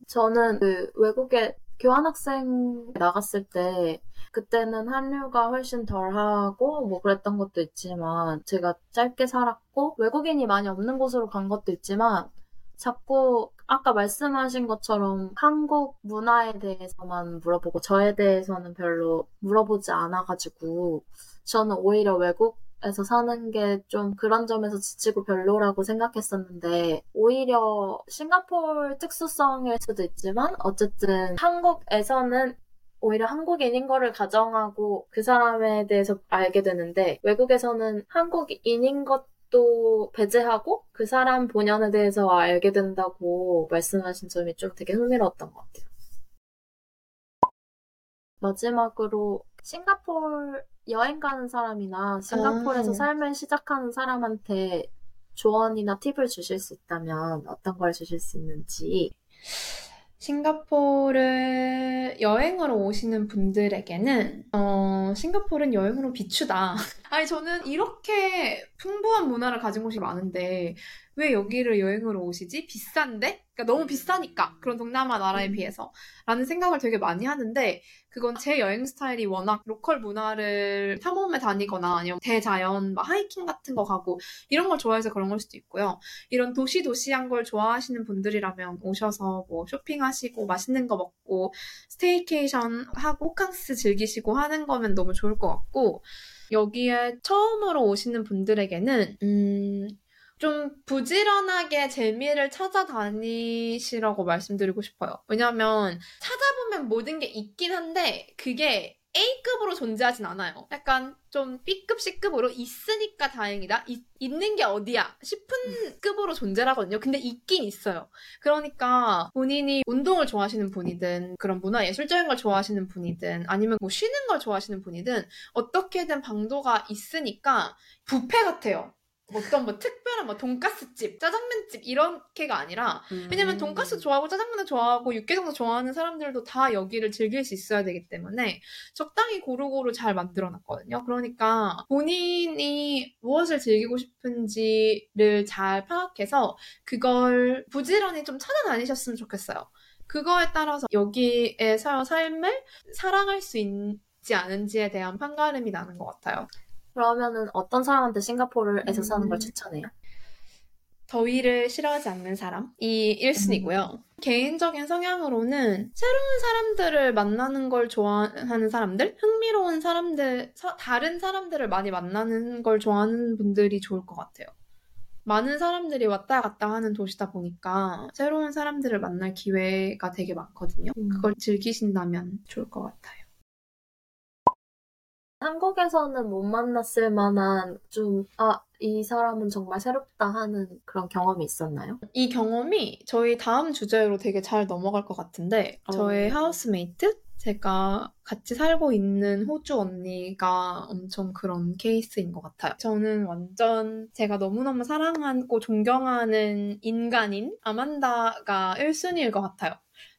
[SPEAKER 3] 저는 그 외국에 교환학생 나갔을 때 그때는 한류가 훨씬 덜하고 뭐 그랬던 것도 있지만 제가 짧게 살았고 외국인이 많이 없는 곳으로 간 것도 있지만 자꾸 아까 말씀하신 것처럼 한국 문화에 대해서만 물어보고 저에 대해서는 별로 물어보지 않아가지고 저는 오히려 외국 에서 사는 게 좀 그런 점에서 지치고 별로라고 생각했었는데 오히려 싱가포르 특수성일 수도 있지만 어쨌든 한국에서는 오히려 한국인인 거를 가정하고 그 사람에 대해서 알게 되는데 외국에서는 한국인인 것도 배제하고 그 사람 본연에 대해서 알게 된다고 말씀하신 점이 좀 되게 흥미로웠던 것 같아요. 마지막으로 싱가포르 여행 가는 사람이나 싱가포르에서
[SPEAKER 4] 아.
[SPEAKER 3] 삶을 시작하는 사람한테 조언이나 팁을 주실 수 있다면 어떤 걸 주실 수 있는지
[SPEAKER 4] 싱가포르 여행으로 오시는 분들에게는 어, 싱가포르는 여행으로 비추다. (laughs) 아니 저는 이렇게 풍부한 문화를 가진 곳이 많은데 왜 여기를 여행으로 오시지? 비싼데? 그러니까 너무 비싸니까 그런 동남아 나라에 비해서 라는 생각을 되게 많이 하는데 그건 제 여행 스타일이 워낙 로컬 문화를 탐험에 다니거나 아니면 대자연 막 하이킹 같은 거 가고 이런 걸 좋아해서 그런 걸 수도 있고요. 이런 도시 도시한 걸 좋아하시는 분들이라면 오셔서 뭐 쇼핑하시고 맛있는 거 먹고 staycation 하고 호캉스 즐기시고 하는 거면 너무 좋을 것 같고 여기에 처음으로 오시는 분들에게는 음, 좀 부지런하게 재미를 찾아다니시라고 말씀드리고 싶어요. 왜냐면 찾아보면 모든 게 있긴 한데 그게 A급으로 존재하진 않아요. 약간 좀 B급, C급으로 있으니까 다행이다. 이- 있는 게 어디야? 싶은 급으로 존재하거든요. 근데 있긴 있어요. 그러니까 본인이 운동을 좋아하시는 분이든 그런 문화 예술적인 걸 좋아하시는 분이든 아니면 뭐 쉬는 걸 좋아하시는 분이든 어떻게든 방도가 있으니까 뷔페 같아요. 어떤 뭐 특별한 뭐 돈가스집, 짜장면집 이렇게가 아니라 왜냐면 돈가스 좋아하고 짜장면도 좋아하고 육개장도 좋아하는 사람들도 다 여기를 즐길 수 있어야 되기 때문에 적당히 고루고루 잘 만들어놨거든요. 그러니까 본인이 무엇을 즐기고 싶은지를 잘 파악해서 그걸 부지런히 좀 찾아다니셨으면 좋겠어요. 그거에 따라서 여기에서 삶을 사랑할 수 있 지 않은지에 대한 판가름이 나는 것 같아요.
[SPEAKER 3] 그러면은 어떤 사람한테 싱가포르에서 사는 걸
[SPEAKER 4] 음.
[SPEAKER 3] 추천해요?
[SPEAKER 4] 더위를 싫어하지 않는 사람이 1순위고요. 개인적인 성향으로는 새로운 사람들을 만나는 걸 좋아하는 사람들, 흥미로운 사람들, 서- 다른 사람들을 많이 만나는 걸 좋아하는 분들이 좋을 것 같아요. 많은 사람들이 왔다 갔다 하는 도시다 보니까 새로운 사람들을 만날 기회가 되게 많거든요.
[SPEAKER 3] 음.
[SPEAKER 4] 그걸 즐기신다면 좋을 것 같아요.
[SPEAKER 3] 한국에서는 못 만났을 만한 좀, 아, 이 사람은 정말 새롭다 하는 그런 경험이 있었나요?
[SPEAKER 4] 이 경험이 저희 다음 주제로 되게 잘 넘어갈 것 같은데, 저의
[SPEAKER 3] 어.
[SPEAKER 4] housemate? 제가 같이 살고 있는 호주 언니가 엄청 그런 케이스인 것 같아요. 저는 완전 제가 너무너무 사랑하고 존경하는 인간인 아만다가 1순위일 것 같아요.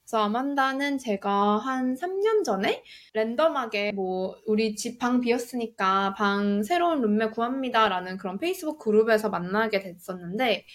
[SPEAKER 4] 그래서 아만다는 제가 한 3년 전에 랜덤하게 뭐 우리 집 방 비었으니까 방 새로운 룸메 구합니다라는 그런 페이스북 그룹에서 만나게 됐었는데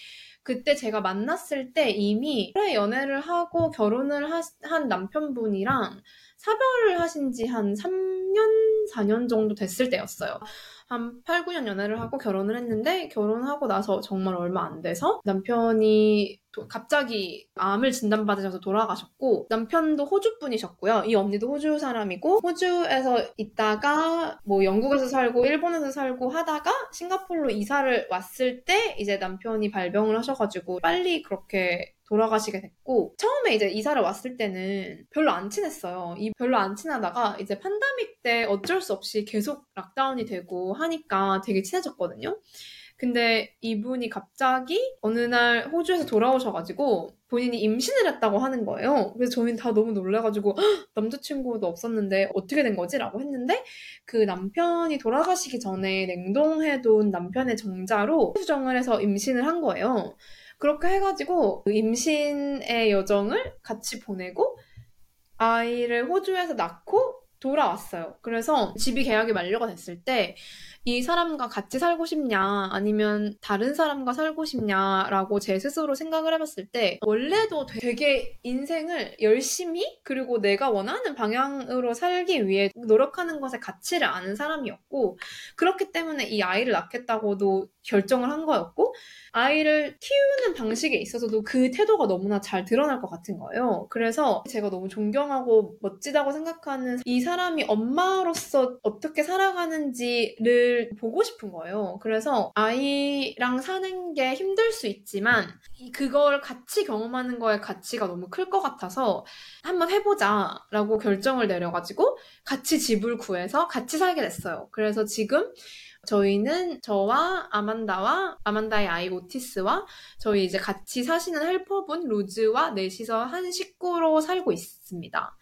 [SPEAKER 4] 그때 제가 만났을 때 이미 오래 연애를 하고 결혼을 하- 한 남편분이랑 사별을 하신 지 한 3년, 4년 정도 됐을 때였어요. 한 8, 9년 연애를 하고 결혼을 했는데 결혼하고 나서 정말 얼마 안 돼서 남편이 도- 갑자기 암을 진단받으셔서 돌아가셨고 남편도 호주 분이셨고요. 이 언니도 호주 사람이고 호주에서 있다가 뭐 영국에서 살고 일본에서 살고 하다가 싱가포르로 이사를 왔을 때 이제 남편이 발병을 하셔가지고 빨리 그렇게 돌아가시게 됐고 처음에 이제 이사를 왔을 때는 별로 안 친했어요. 이 별로 안 친하다가 이제 팬데믹 때 어쩔 수 없이 계속 락다운이 되고 하니까 되게 친해졌거든요. 근데 이분이 갑자기 어느 날 호주에서 돌아오셔가지고 본인이 임신을 했다고 하는 거예요. 그래서 저희는 다 너무 놀래가지고 "헉, 남자친구도 없었는데 어떻게 된 거지? 라고 했는데 그 남편이 돌아가시기 전에 냉동해둔 남편의 정자로 수정을 해서 임신을 한 거예요. 그렇게 해가지고 그 임신의 여정을 같이 보내고 아이를 호주에서 낳고 돌아왔어요. 그래서 집이 계약이 만료가 됐을 때이 사람과 같이 살고 싶냐 아니면 다른 사람과 살고 싶냐라고 제 스스로 생각을 해봤을 때 원래도 되게 인생을 열심히 그리고 내가 원하는 방향으로 살기 위해 노력하는 것에 가치를 아는 사람이었고 그렇기 때문에 이 아이를 낳겠다고도 결정을 한 거였고 아이를 키우는 방식에 있어서도 그 태도가 너무나 잘 드러날 것 같은 거예요. 그래서 제가 너무 존경하고 멋지다고 생각하는 이 사람이 엄마로서 어떻게 살아가는지를 보고 싶은 거예요. 그래서 아이랑 사는 게 힘들 수 있지만 이- 그걸 같이 경험하는 거에 가치가 너무 클 것 같아서 한번 해보자라고 결정을 내려가지고 같이 집을 구해서 같이 살게 됐어요. 그래서 지금 저희는 저와 아만다와 아만다의 아이 오티스와 저희 이제 같이 사시는 헬퍼분 로즈와 넷이서 한 식구로 살고 있습니다.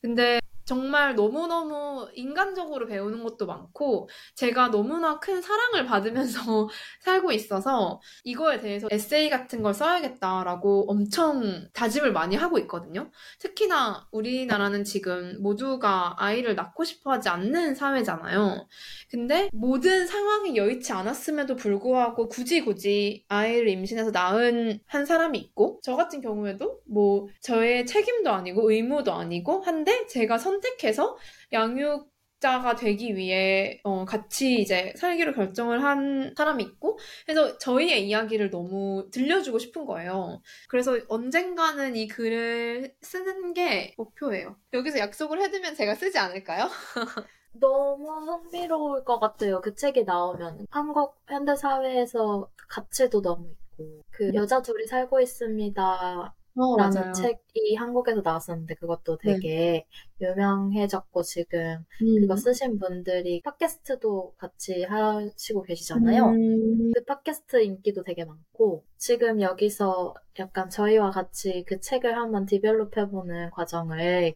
[SPEAKER 4] 근데 정말 너무너무 인간적으로 배우는 것도 많고 제가 너무나 큰 사랑을 받으면서 (laughs) 살고 있어서 이거에 대해서 에세이 같은 걸 써야겠다라고 엄청 다짐을 많이 하고 있거든요. 특히나 우리나라는 지금 모두가 아이를 낳고 싶어 하지 않는 사회잖아요. 근데 모든 상황이 여의치 않았음에도 불구하고 굳이 굳이 아이를 임신해서 낳은 한 사람이 있고 저 같은 경우에도 뭐 저의 책임도 아니고 의무도 아니고 한데 제가 선 택해서 양육 자가 되기 위해 어, 같이 이제 살기로 결정을 한 사람이 있고 그래서 저희의 이야기를 너무 들려주고 싶은 거예요. 그래서 언젠가는 이 글을 쓰는 게 목표예요. 여기서 약속을 해두면 제가 쓰지 않을까요? (laughs)
[SPEAKER 3] 너무 흥미로울 것 같아요. 그 책이 나오면. 한국 현대 사회에서 가치도 너무 있고. 그 여자 둘이 살고 있습니다.
[SPEAKER 4] 어,
[SPEAKER 3] 라는 책이 한국에서 나왔었는데 그것도 되게 유명해졌고 지금 그거 쓰신 분들이 팟캐스트도 같이 하시고 계시잖아요.
[SPEAKER 4] 음,
[SPEAKER 3] 그 팟캐스트 인기도 되게 많고 지금 여기서 약간 저희와 같이 그 책을 한번 디벨롭 해보는 과정을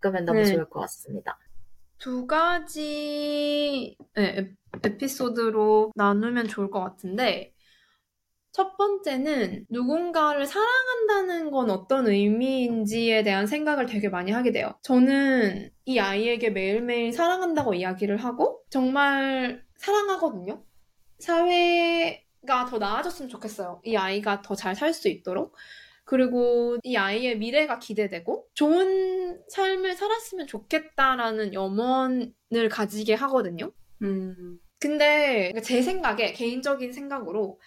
[SPEAKER 3] 겪으면 너무
[SPEAKER 4] 네.
[SPEAKER 3] 좋을 것 같습니다.
[SPEAKER 4] 두 가지 네, 에- 에피소드로 나누면 좋을 것 같은데 첫 번째는 누군가를 사랑한다는 건 어떤 의미인지에 대한 생각을 되게 많이 하게 돼요. 저는 이 아이에게 매일매일 사랑한다고 이야기를 하고 정말 사랑하거든요. 사회가 더 나아졌으면 좋겠어요. 이 아이가 더 잘 살 수 있도록. 그리고 이 아이의 미래가 기대되고 좋은 삶을 살았으면 좋겠다라는 염원을 가지게 하거든요.
[SPEAKER 2] 음,
[SPEAKER 4] 근데 제 생각에 개인적인 생각으로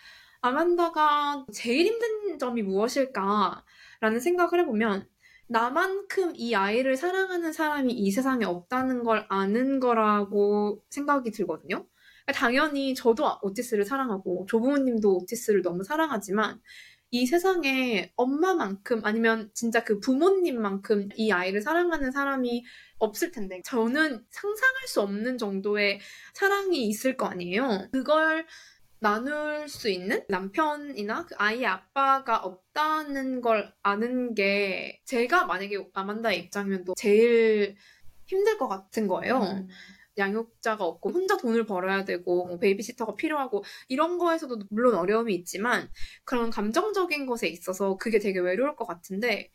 [SPEAKER 4] 아만다가 제일 힘든 점이 무엇일까라는 생각을 해보면 나만큼 이 아이를 사랑하는 사람이 이 세상에 없다는 걸 아는 거라고 생각이 들거든요. 당연히 저도 오티스를 사랑하고 조부모님도 오티스를 너무 사랑하지만 이 세상에 엄마만큼 아니면 진짜 그 부모님만큼 이 아이를 사랑하는 사람이 없을 텐데 저는 상상할 수 없는 정도의 사랑이 있을 거 아니에요. 그걸 나눌 수 있는 남편이나 그 아이의 아빠가 없다는 걸 아는 게 제가 만약에 아만다의 입장이면 또 제일 힘들 것 같은 거예요.
[SPEAKER 2] 음.
[SPEAKER 4] 양육자가 없고 혼자 돈을 벌어야 되고 뭐 베이비시터가 필요하고 이런 거에서도 물론 어려움이 있지만 그런 감정적인 것에 있어서 그게 되게 외로울 것 같은데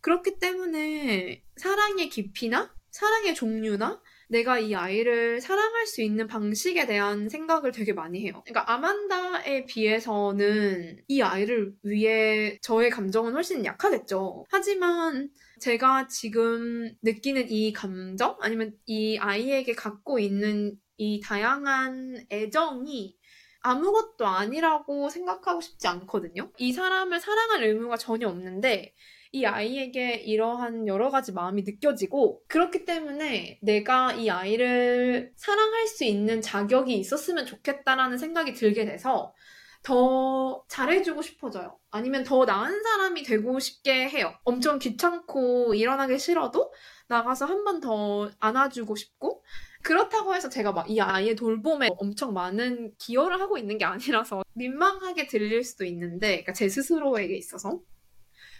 [SPEAKER 4] 그렇기 때문에 사랑의 깊이나 사랑의 종류나 내가 이 아이를 사랑할 수 있는 방식에 대한 생각을 되게 많이 해요. 그러니까 아만다에 비해서는 이 아이를 위해 저의 감정은 훨씬 약하겠죠. 하지만 제가 지금 느끼는 이 감정 아니면 이 아이에게 갖고 있는 이 다양한 애정이 아무것도 아니라고 생각하고 싶지 않거든요. 이 사람을 사랑할 의무가 전혀 없는데 이 아이에게 이러한 여러 가지 마음이 느껴지고 그렇기 때문에 내가 이 아이를 사랑할 수 있는 자격이 있었으면 좋겠다라는 생각이 들게 돼서 더 잘해주고 싶어져요. 아니면 더 나은 사람이 되고 싶게 해요. 엄청 귀찮고 일어나기 싫어도 나가서 한 번 더 안아주고 싶고 그렇다고 해서 제가 막 이 아이의 돌봄에 엄청 많은 기여를 하고 있는 게 아니라서 민망하게 들릴 수도 있는데 그러니까 제 스스로에게 있어서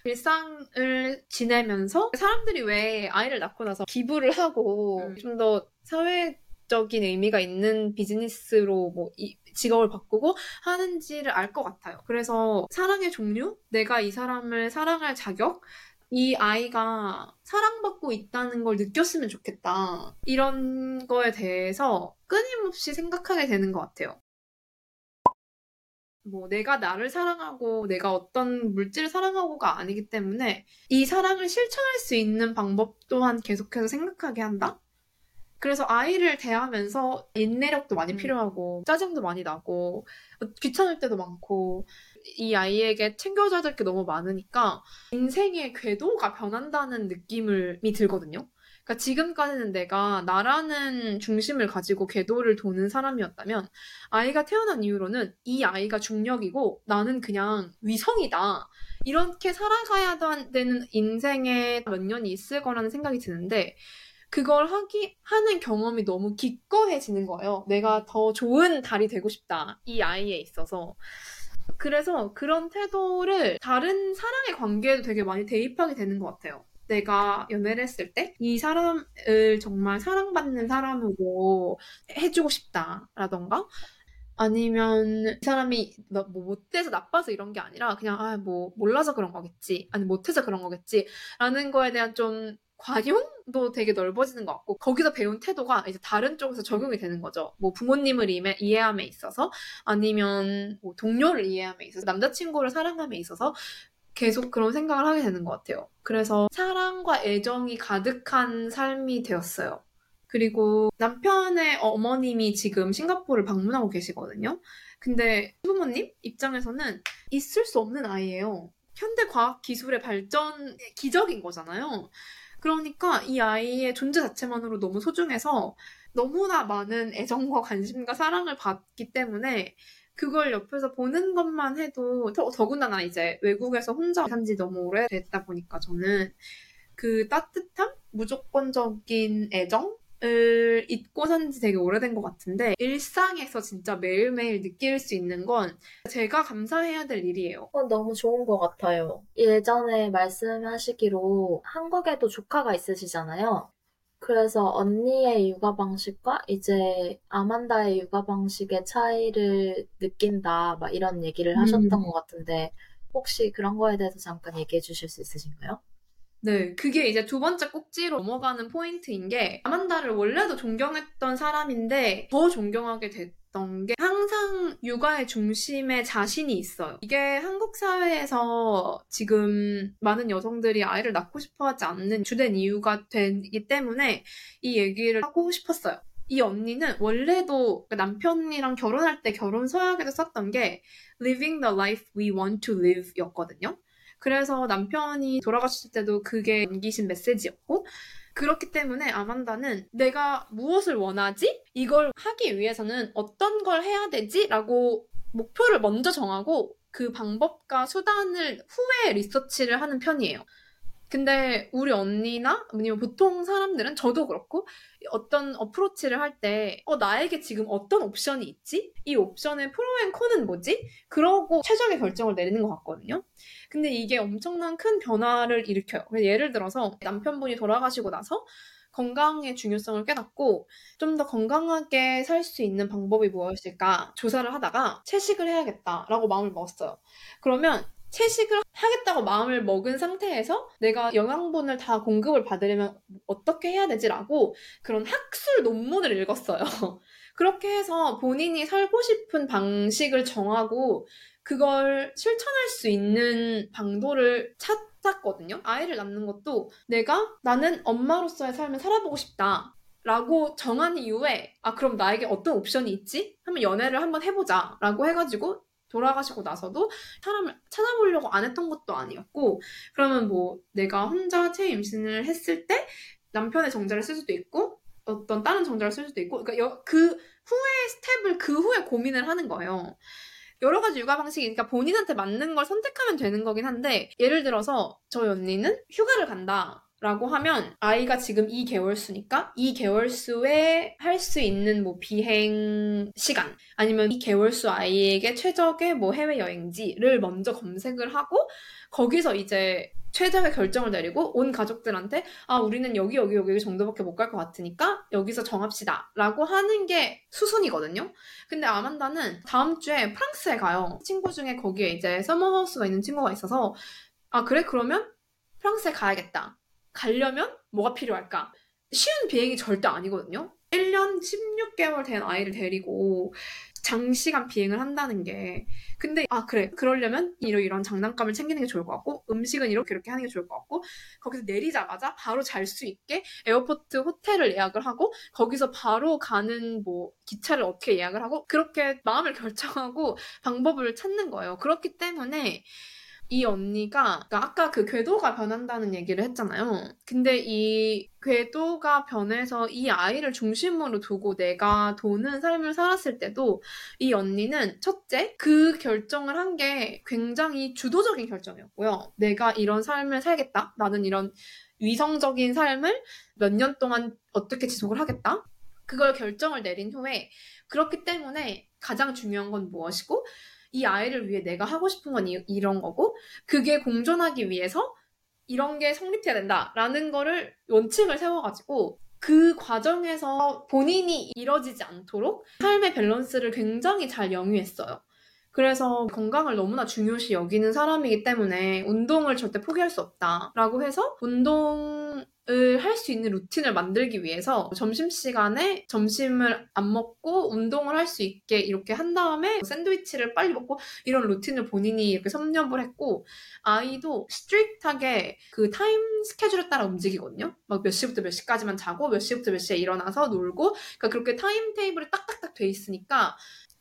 [SPEAKER 4] 일상을 지내면서 사람들이 왜 아이를 낳고 나서 기부를 하고
[SPEAKER 2] 음.
[SPEAKER 4] 좀더 사회 적인 의미가 있는 비즈니스로 뭐 이- 직업을 바꾸고 하는지를 알 것 같아요. 그래서 사랑의 종류, 내가 이 사람을 사랑할 자격, 이 아이가 사랑받고 있다는 걸 느꼈으면 좋겠다. 이런 거에 대해서 끊임없이 생각하게 되는 것 같아요. 뭐 내가 나를 사랑하고 내가 어떤 물질을 사랑하고가 아니기 때문에 이 사랑을 실천할 수 있는 방법 또한 계속해서 생각하게 한다. 그래서 아이를 대하면서 인내력도 많이
[SPEAKER 2] 음.
[SPEAKER 4] 필요하고 짜증도 많이 나고 귀찮을 때도 많고 이 아이에게 챙겨줘야 될 게 너무 많으니까 인생의 궤도가 변한다는 느낌을 이 들거든요. 그러니까 지금까지는 내가 나라는 중심을 가지고 궤도를 도는 사람이었다면 아이가 태어난 이후로는 이 아이가 중력이고 나는 그냥 위성이다. 이렇게 살아가야 되는 인생에 몇 년이 있을 거라는 생각이 드는데 그걸 하기 하는 경험이 너무 기꺼해지는 거예요. 내가 더 좋은 달이 되고 싶다. 이 아이에 있어서. 그래서 그런 태도를 다른 사랑의 관계에도 되게 많이 대입하게 되는 것 같아요. 내가 연애를 했을 때 이 사람을 정말 사랑받는 사람으로 해주고 싶다라던가? 아니면 이 사람이 나- 뭐 못돼서 나빠서 이런 게 아니라 그냥 아 뭐 몰라서 그런 거겠지? 아니 못해서 그런 거겠지? 라는 거에 대한 좀 관용도 되게 넓어지는 것 같고 거기서 배운 태도가 이제 다른 쪽에서 적용이 되는 거죠. 뭐 부모님을 이해, 이해함에 있어서 아니면 뭐 동료를 이해함에 있어서 남자친구를 사랑함에 있어서 계속 그런 생각을 하게 되는 것 같아요. 그래서 사랑과 애정이 가득한 삶이 되었어요. 그리고 남편의 어머님이 지금 싱가포르를 방문하고 계시거든요. 근데 부모님 입장에서는 있을 수 없는 아이예요. 현대 과학 기술의 발전 기적인 거잖아요. 그러니까 이 아이의 존재 자체만으로 너무 소중해서 너무나 많은 애정과 관심과 사랑을 받기 때문에 그걸 옆에서 보는 것만 해도 더, 더군다나 이제 외국에서 혼자 산 지 너무 오래됐다 보니까 저는 그 따뜻함, 무조건적인 애정 을 잊고 산 지 되게 오래된 것 같은데 일상에서 진짜 매일매일 느낄 수 있는 건 제가 감사해야 될 일이에요.
[SPEAKER 3] 어, 너무 좋은 것 같아요. 예전에 말씀하시기로 한국에도 조카가 있으시잖아요. 그래서 언니의 육아 방식과 이제 아만다의 육아 방식의 차이를 느낀다, 막 이런 얘기를 하셨던
[SPEAKER 4] 음.
[SPEAKER 3] 것 같은데, 혹시 그런 거에 대해서 잠깐 얘기해 주실 수 있으신가요?
[SPEAKER 4] 네, 그게 이제 두 번째 꼭지로 넘어가는 포인트인 게 아만다를 원래도 존경했던 사람인데 더 존경하게 됐 던 게 항상 육아의 중심에 자신이 있어요. 이게 한국 사회에서 지금 많은 여성들이 아이를 낳고 싶어 하지 않는 주된 이유가 되기 때문에 이 얘기를 하고 싶었어요. 이 언니는 원래도 남편이랑 결혼할 때 결혼 서약에도 썼던 게 Living the life we want to live 였거든요. 그래서 남편이 돌아가셨을 때도 그게 남기신 메시지였고 그렇기 때문에 아만다는 내가 무엇을 원하지? 이걸 하기 위해서는 어떤 걸 해야 되지? 라고 목표를 먼저 정하고 그 방법과 수단을 후에 리서치를 하는 편이에요. 근데 우리 언니나 아니면 보통 사람들은 저도 그렇고 어떤 어프로치를 할 때 어, 나에게 지금 어떤 옵션이 있지? 이 옵션의 프로앤 콘은 뭐지? 그러고 최종의 결정을 내리는 것 같거든요. 근데 이게 엄청난 큰 변화를 일으켜요. 예를 들어서 남편분이 돌아가시고 나서 건강의 중요성을 깨닫고 좀 더 건강하게 살 수 있는 방법이 무엇일까 조사를 하다가 채식을 해야겠다라고 마음을 먹었어요. 그러면 채식을 하겠다고 마음을 먹은 상태에서 내가 영양분을 다 공급을 받으려면 어떻게 해야 되지라고 그런 학술 논문을 읽었어요. (laughs) 그렇게 해서 본인이 살고 싶은 방식을 정하고 그걸 실천할 수 있는 방도를 찾았거든요. 아이를 낳는 것도 내가 나는 엄마로서의 삶을 살아보고 싶다. 라고 정한 이후에 아 그럼 나에게 어떤 옵션이 있지? 하면 연애를 한번 해보자 라고 해가지고 돌아가시고 나서도 사람을 찾아보려고 안 했던 것도 아니었고 그러면 뭐 내가 혼자 체임신을 했을 때 남편의 정자를 쓸 수도 있고 어떤 다른 정자를 쓸 수도 있고 그러니까 여- 그 후에 스텝을 그 후에 고민을 하는 거예요. 여러 가지 육아 방식이 그러니까 본인한테 맞는 걸 선택하면 되는 거긴 한데 예를 들어서 저희 언니는 휴가를 간다. 라고 하면 아이가 지금 2개월 수니까 2개월 수에 할 수 있는 뭐 비행 시간 아니면 2개월 수 아이에게 최적의 뭐 해외 여행지를 먼저 검색을 하고 거기서 이제 최적의 결정을 내리고 온 가족들한테 아 우리는 여기 여기 여기 정도밖에 못 갈 것 같으니까 여기서 정합시다 라고 하는 게 수순이거든요. 근데 아만다는 다음 주에 프랑스에 가요. 친구 중에 거기에 이제 summer house가 있는 친구가 있어서 아 그래? 그러면 프랑스에 가야겠다 가려면 뭐가 필요할까? 쉬운 비행이 절대 아니거든요. 1년 16개월 된 아이를 데리고 장시간 비행을 한다는 게 근데 아 그래. 그러려면 이런 이런 장난감을 챙기는 게 좋을 것 같고 음식은 이렇게 이렇게 하는 게 좋을 것 같고 거기서 내리자마자 바로 잘 수 있게 airport 호텔을 예약을 하고 거기서 바로 가는 뭐 기차를 어떻게 예약을 하고 그렇게 마음을 (laughs) 결정하고 방법을 찾는 거예요. 그렇기 때문에 이 언니가 그러니까 아까 그 궤도가 변한다는 얘기를 했잖아요. 근데 이 궤도가 변해서 이 아이를 중심으로 두고 내가 도는 삶을 살았을 때도 이 언니는 첫째 그 결정을 한 게 굉장히 주도적인 결정이었고요. 내가 이런 삶을 살겠다. 나는 이런 위성적인 삶을 몇 년 동안 어떻게 지속을 하겠다. 그걸 결정을 내린 후에 그렇기 때문에 가장 중요한 건 무엇이고 이 아이를 위해 내가 하고 싶은 건 이, 이런 거고 그게 공존하기 위해서 이런 게 성립해야 된다라는 거를 원칙을 세워가지고 그 과정에서 본인이 이뤄지지 않도록 삶의 밸런스를 굉장히 잘 영위했어요. 그래서 건강을 너무나 중요시 여기는 사람이기 때문에 운동을 절대 포기할 수 없다라고 해서 운동 을 할 수 있는 루틴을 만들기 위해서 점심시간에 점심을 안 먹고 운동을 할 수 있게 이렇게 한 다음에 샌드위치를 빨리 먹고 이런 루틴을 본인이 이렇게 섭렵을 했고 아이도 strict하게 그 타임 스케줄에 따라 움직이거든요. 막 몇 시부터 몇 시까지만 자고 몇 시부터 몇 시에 일어나서 놀고 그러니까 그렇게 타임 테이블이 딱딱딱 돼 있으니까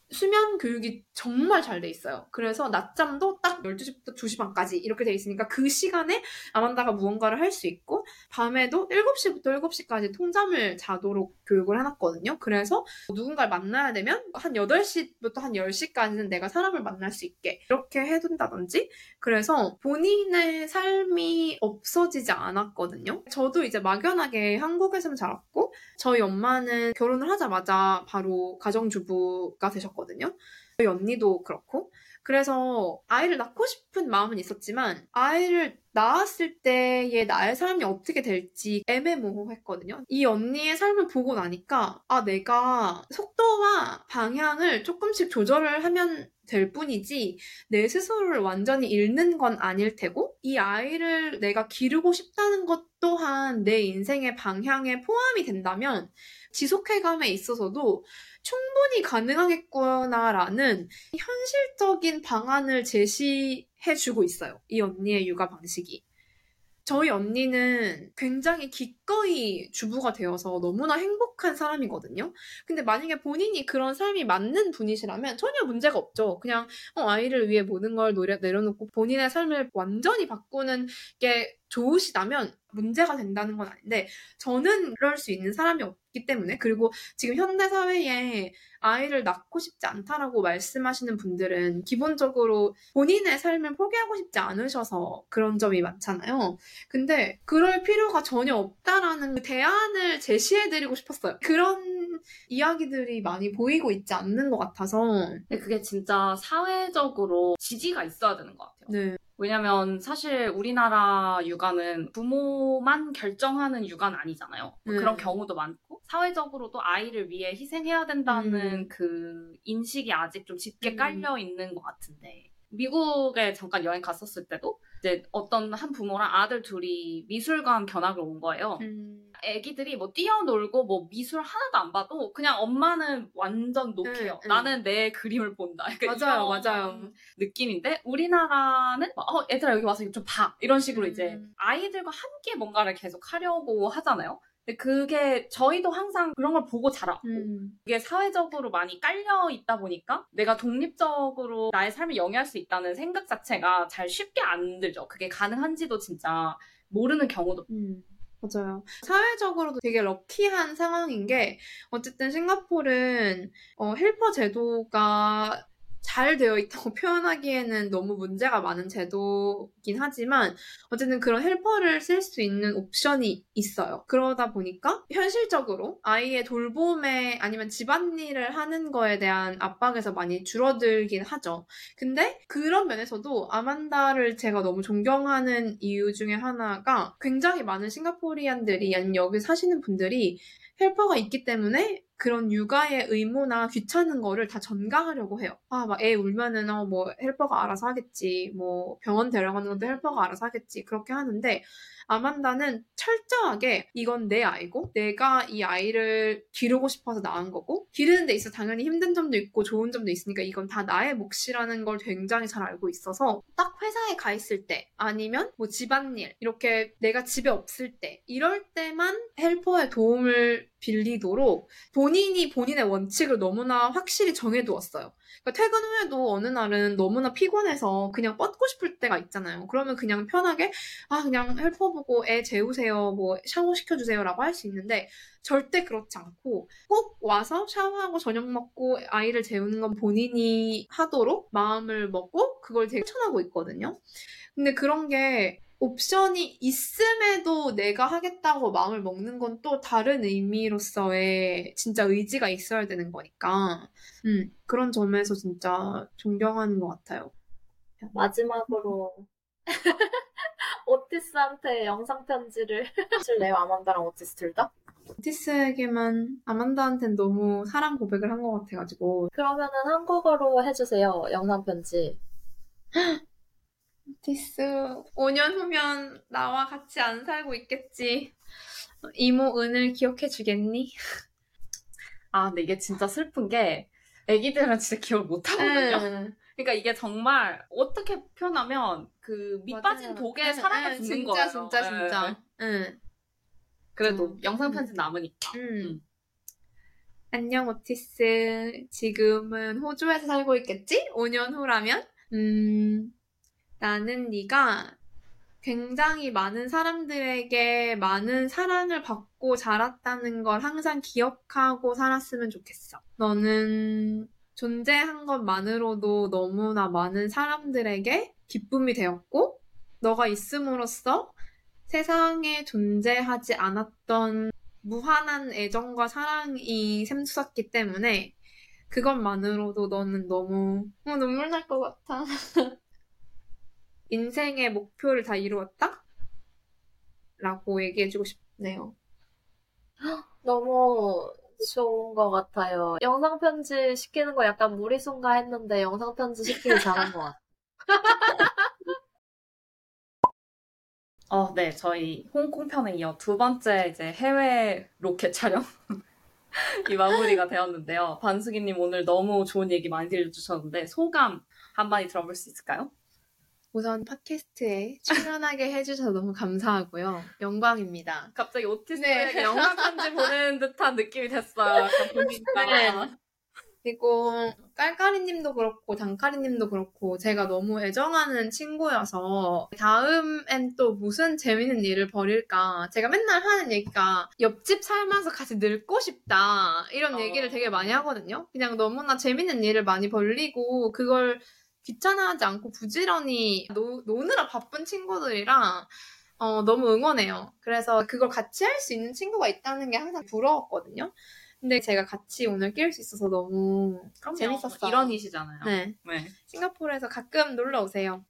[SPEAKER 4] 수면 교육이 정말 잘 돼 있어요. 그래서 낮잠도 딱 12시부터 2시 반까지 이렇게 돼 있으니까 그 시간에 아만다가 무언가를 할 수 있고 밤에도 7시부터 7시까지 통잠을 자도록 교육을 해놨거든요. 그래서 누군가를 만나야 되면 한 8시부터 한 10시까지는 내가 사람을 만날 수 있게 이렇게 해둔다든지 그래서 본인의 삶이 없어지지 않았거든요. 저도 이제 막연하게 한국에서는 자랐고 저희 엄마는 결혼을 하자마자 바로 가정주부가 되셨 거든요. 저희 언니도 그렇고. 그래서 아이를 낳고 싶은 마음은 있었지만 아이를 낳았을 때의 나의 삶이 어떻게 될지 애매모호했거든요. 이 언니의 삶을 보고 나니까 아 내가 속도와 방향을 조금씩 조절을 하면 될 뿐이지 내 스스로를 완전히 잃는 건 아닐 테고 이 아이를 내가 기르고 싶다는 것 또한 내 인생의 방향에 포함이 된다면 지속해감에 있어서도 충분히 가능하겠구나라는 현실적인 방안을 제시해주고 있어요. 이 언니의 육아 방식이. 저희 언니는 굉장히 기꺼이 주부가 되어서 너무나 행복한 사람이거든요. 근데 만약에 본인이 그런 삶이 맞는 분이시라면 전혀 문제가 없죠. 그냥 어, 아이를 위해 모든 걸 노려, 내려놓고 본인의 삶을 완전히 바꾸는 게 좋으시다면 문제가 된다는 건 아닌데 저는 그럴 수 있는 사람이 없기 때문에 그리고 지금 현대 사회에 아이를 낳고 싶지 않다라고 말씀하시는 분들은 기본적으로 본인의 삶을 포기하고 싶지 않으셔서 그런 점이 많잖아요. 근데 그럴 필요가 전혀 없다라는 그 대안을 제시해드리고 싶었어요. 그런 이야기들이 많이 보이고 있지 않는 것 같아서.
[SPEAKER 2] 근데 그게 진짜 사회적으로 지지가 있어야 되는 것 같아요.
[SPEAKER 4] 네.
[SPEAKER 2] 왜냐면 사실 우리나라 육아는 부모만 결정하는 육아는 아니잖아요. 뭐
[SPEAKER 4] 네.
[SPEAKER 2] 그런 경우도 많고 사회적으로도 아이를 위해 희생해야 된다는
[SPEAKER 4] 음.
[SPEAKER 2] 그 인식이 아직 좀 짙게
[SPEAKER 4] 음.
[SPEAKER 2] 깔려 있는 것 같은데 미국에 잠깐 여행 갔었을 때도 이제 어떤 한 부모랑 아들 둘이 미술관 견학을 온 거예요.
[SPEAKER 4] 음.
[SPEAKER 2] 애기들이 뭐 뛰어놀고 뭐 미술 하나도 안 봐도 그냥 엄마는 완전.
[SPEAKER 4] 응, 응.
[SPEAKER 2] 나는 내 그림을 본다.
[SPEAKER 4] 맞아요, 맞아요.
[SPEAKER 2] 느낌인데 우리나라는 막, 어 얘들아 여기 와서 이거 좀 봐. 이런 식으로
[SPEAKER 4] 음.
[SPEAKER 2] 이제 아이들과 함께 뭔가를 계속 하려고 하잖아요. 근데 그게 저희도 항상 그런 걸 보고 자라.
[SPEAKER 4] 음.
[SPEAKER 2] 그게 사회적으로 많이 깔려 있다 보니까 내가 독립적으로 나의 삶을 영위할 수 있다는 생각 자체가 잘 쉽게 안 들죠. 그게 가능한지도 진짜 모르는 경우도
[SPEAKER 4] 음, 맞아요. 사회적으로도 되게 럭키한 상황인 게, 어쨌든 싱가포르는, 어, 헬퍼 제도가 잘 되어 있다고 (laughs) 표현하기에는 너무 문제가 많은 제도긴 하지만, 어쨌든 그런 헬퍼를 쓸 수 있는 옵션이 있어요. 그러다 보니까, 현실적으로 아이의 돌봄에 아니면 집안일을 하는 거에 대한 압박에서 많이 줄어들긴 하죠. 근데 그런 면에서도 아만다를 제가 너무 존경하는 이유 중에 하나가 굉장히 많은 싱가포리안들이 아니면 여기 사시는 분들이 helper가 있기 때문에 그런 육아의 의무나 귀찮은 거를 다 전가하려고 해요. 아, 막 애 울면은 어, 뭐 helper가 알아서 하겠지. 뭐 병원 데려가는 것도 helper가 알아서 하겠지. 그렇게 하는데 아만다는 철저하게 이건 내 아이고 내가 이 아이를 기르고 싶어서 낳은 거고 기르는 데 있어 당연히 힘든 점도 있고 좋은 점도 있으니까 이건 다 나의 몫이라는 걸 굉장히 잘 알고 있어서 딱 회사에 가 있을 때 아니면 뭐 집안일 이렇게 내가 집에 없을 때 이럴 때만 helper의 도움을 빌리도록 본인이 본인의 원칙을 너무나 확실히 정해두었어요. 그러니까 퇴근 후에도 어느 날은 너무나 피곤해서 그냥 뻗고 싶을 때가 있잖아요. 그러면 그냥 편하게 아 그냥 헬퍼 보고 애 재우세요, 뭐 샤워 시켜주세요라고 할 수 있는데 절대 그렇지 않고 꼭 와서 샤워하고 저녁 먹고 아이를 재우는 건 본인이 하도록 마음을 먹고 그걸 되게 추천하고 있거든요. 근데 그런 게 옵션이 있음에도 내가 하겠다고 마음을 먹는 건 또 다른 의미로서의 진짜 의지가 있어야 되는 거니까, 음, 그런 점에서 진짜 존경하는 것 같아요.
[SPEAKER 3] 마지막으로 오티스한테 영상 편지를 해줄래요? 아만다랑 오티스 둘 다?
[SPEAKER 4] 오티스에게만 아만다한텐 너무 사랑 고백을 한 것 같아가지고,
[SPEAKER 3] 그러면은 한국어로 해주세요. 영상 편지. (laughs)
[SPEAKER 4] 오티스, 5년 후면 나와 같이 안 살고 있겠지. 이모 은을 기억해 주겠니? (laughs)
[SPEAKER 2] 아 근데 이게 진짜 슬픈 게 애기들은 진짜 기억 못 하거든요.
[SPEAKER 4] 응.
[SPEAKER 2] 그러니까 이게 정말 어떻게 표현하면 그 밑빠진
[SPEAKER 4] 맞아요.
[SPEAKER 2] 독에
[SPEAKER 4] 응,
[SPEAKER 2] 사랑을
[SPEAKER 4] 응, 진짜,
[SPEAKER 2] 거예요.
[SPEAKER 4] 진짜,
[SPEAKER 2] 예,
[SPEAKER 4] 진짜.
[SPEAKER 2] 예.
[SPEAKER 4] 응.
[SPEAKER 2] 그래도
[SPEAKER 4] 음.
[SPEAKER 2] 영상 편지 남으니까.
[SPEAKER 4] 음. 안녕, 오티스. 지금은 호주에서 살고 있겠지? 5년 후라면? 음, 나는 네가 굉장히 많은 사람들에게 많은 사랑을 받고 자랐다는 걸 항상 기억하고 살았으면 좋겠어. 너는 존재한 것만으로도 너무나 많은 사람들에게 기쁨이 되었고, 너가 있음으로써 세상에 존재하지 않았던 무한한 애정과 사랑이 샘솟았기 때문에 그것만으로도 너는 너무 어, 눈물 날 것 같아. (laughs) 인생의 목표를 다 이루었다? 라고 얘기해주고 싶네요. (gasps)
[SPEAKER 3] 너무 좋은 것 같아요. 영상 편지 시키는 거 약간 무리순가 했는데 영상 편지 시키기 잘한 것 같아요. (laughs)
[SPEAKER 2] 어, 네, 저희 홍콩 편에 이어 두 번째 이제 해외 로켓 촬영 (laughs) 이 마무리가 되었는데요. 반숙이님 오늘 너무 좋은 얘기 많이 들려주셨는데 소감 한마디 들어볼 수 있을까요?
[SPEAKER 4] 우선 팟캐스트에 출연하게 해주셔서 너무 감사하고요. 영광입니다.
[SPEAKER 2] 갑자기 오티스트에게
[SPEAKER 4] 네.
[SPEAKER 2] 영상 편지 보는 듯한 느낌이 됐어요. 보니까.
[SPEAKER 4] 네. 그리고 깔깔이님도 그렇고 단카리님도 그렇고 제가 너무 애정하는 친구여서 다음엔 또 무슨 재밌는 일을 벌일까 제가 맨날 하는 얘기가 옆집 살면서 같이 늙고 싶다 이런
[SPEAKER 2] 어.
[SPEAKER 4] 얘기를 되게 많이 하거든요 그냥 너무나 재밌는 일을 많이 벌리고 그걸 귀찮아하지 않고 부지런히 노, 노느라 바쁜 친구들이랑 어, 너무 응원해요. 그래서 그걸 같이 할 수 있는 친구가 있다는 게 항상 부러웠거든요. 근데 제가 같이 오늘 낄 수 있어서 너무 재밌었어요.
[SPEAKER 2] 일원이시잖아요.
[SPEAKER 4] 네.
[SPEAKER 2] 네.
[SPEAKER 4] 싱가포르에서 가끔 놀러 오세요.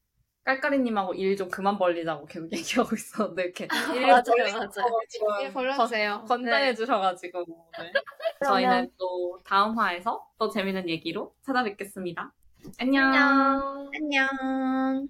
[SPEAKER 2] 깔깔이님하고 일 좀 그만 벌리자고 계속 얘기하고 있었는데 이렇게 (laughs) 일
[SPEAKER 3] 맞아요,
[SPEAKER 2] 벌리는
[SPEAKER 3] 맞아요.
[SPEAKER 2] 거 지금
[SPEAKER 4] 일 벌려주세요.
[SPEAKER 2] 건단해
[SPEAKER 4] 네.
[SPEAKER 2] 주셔가지고 네. 저희는 또 다음 화에서 또 재밌는 얘기로 찾아뵙겠습니다. 안녕.
[SPEAKER 4] 안녕.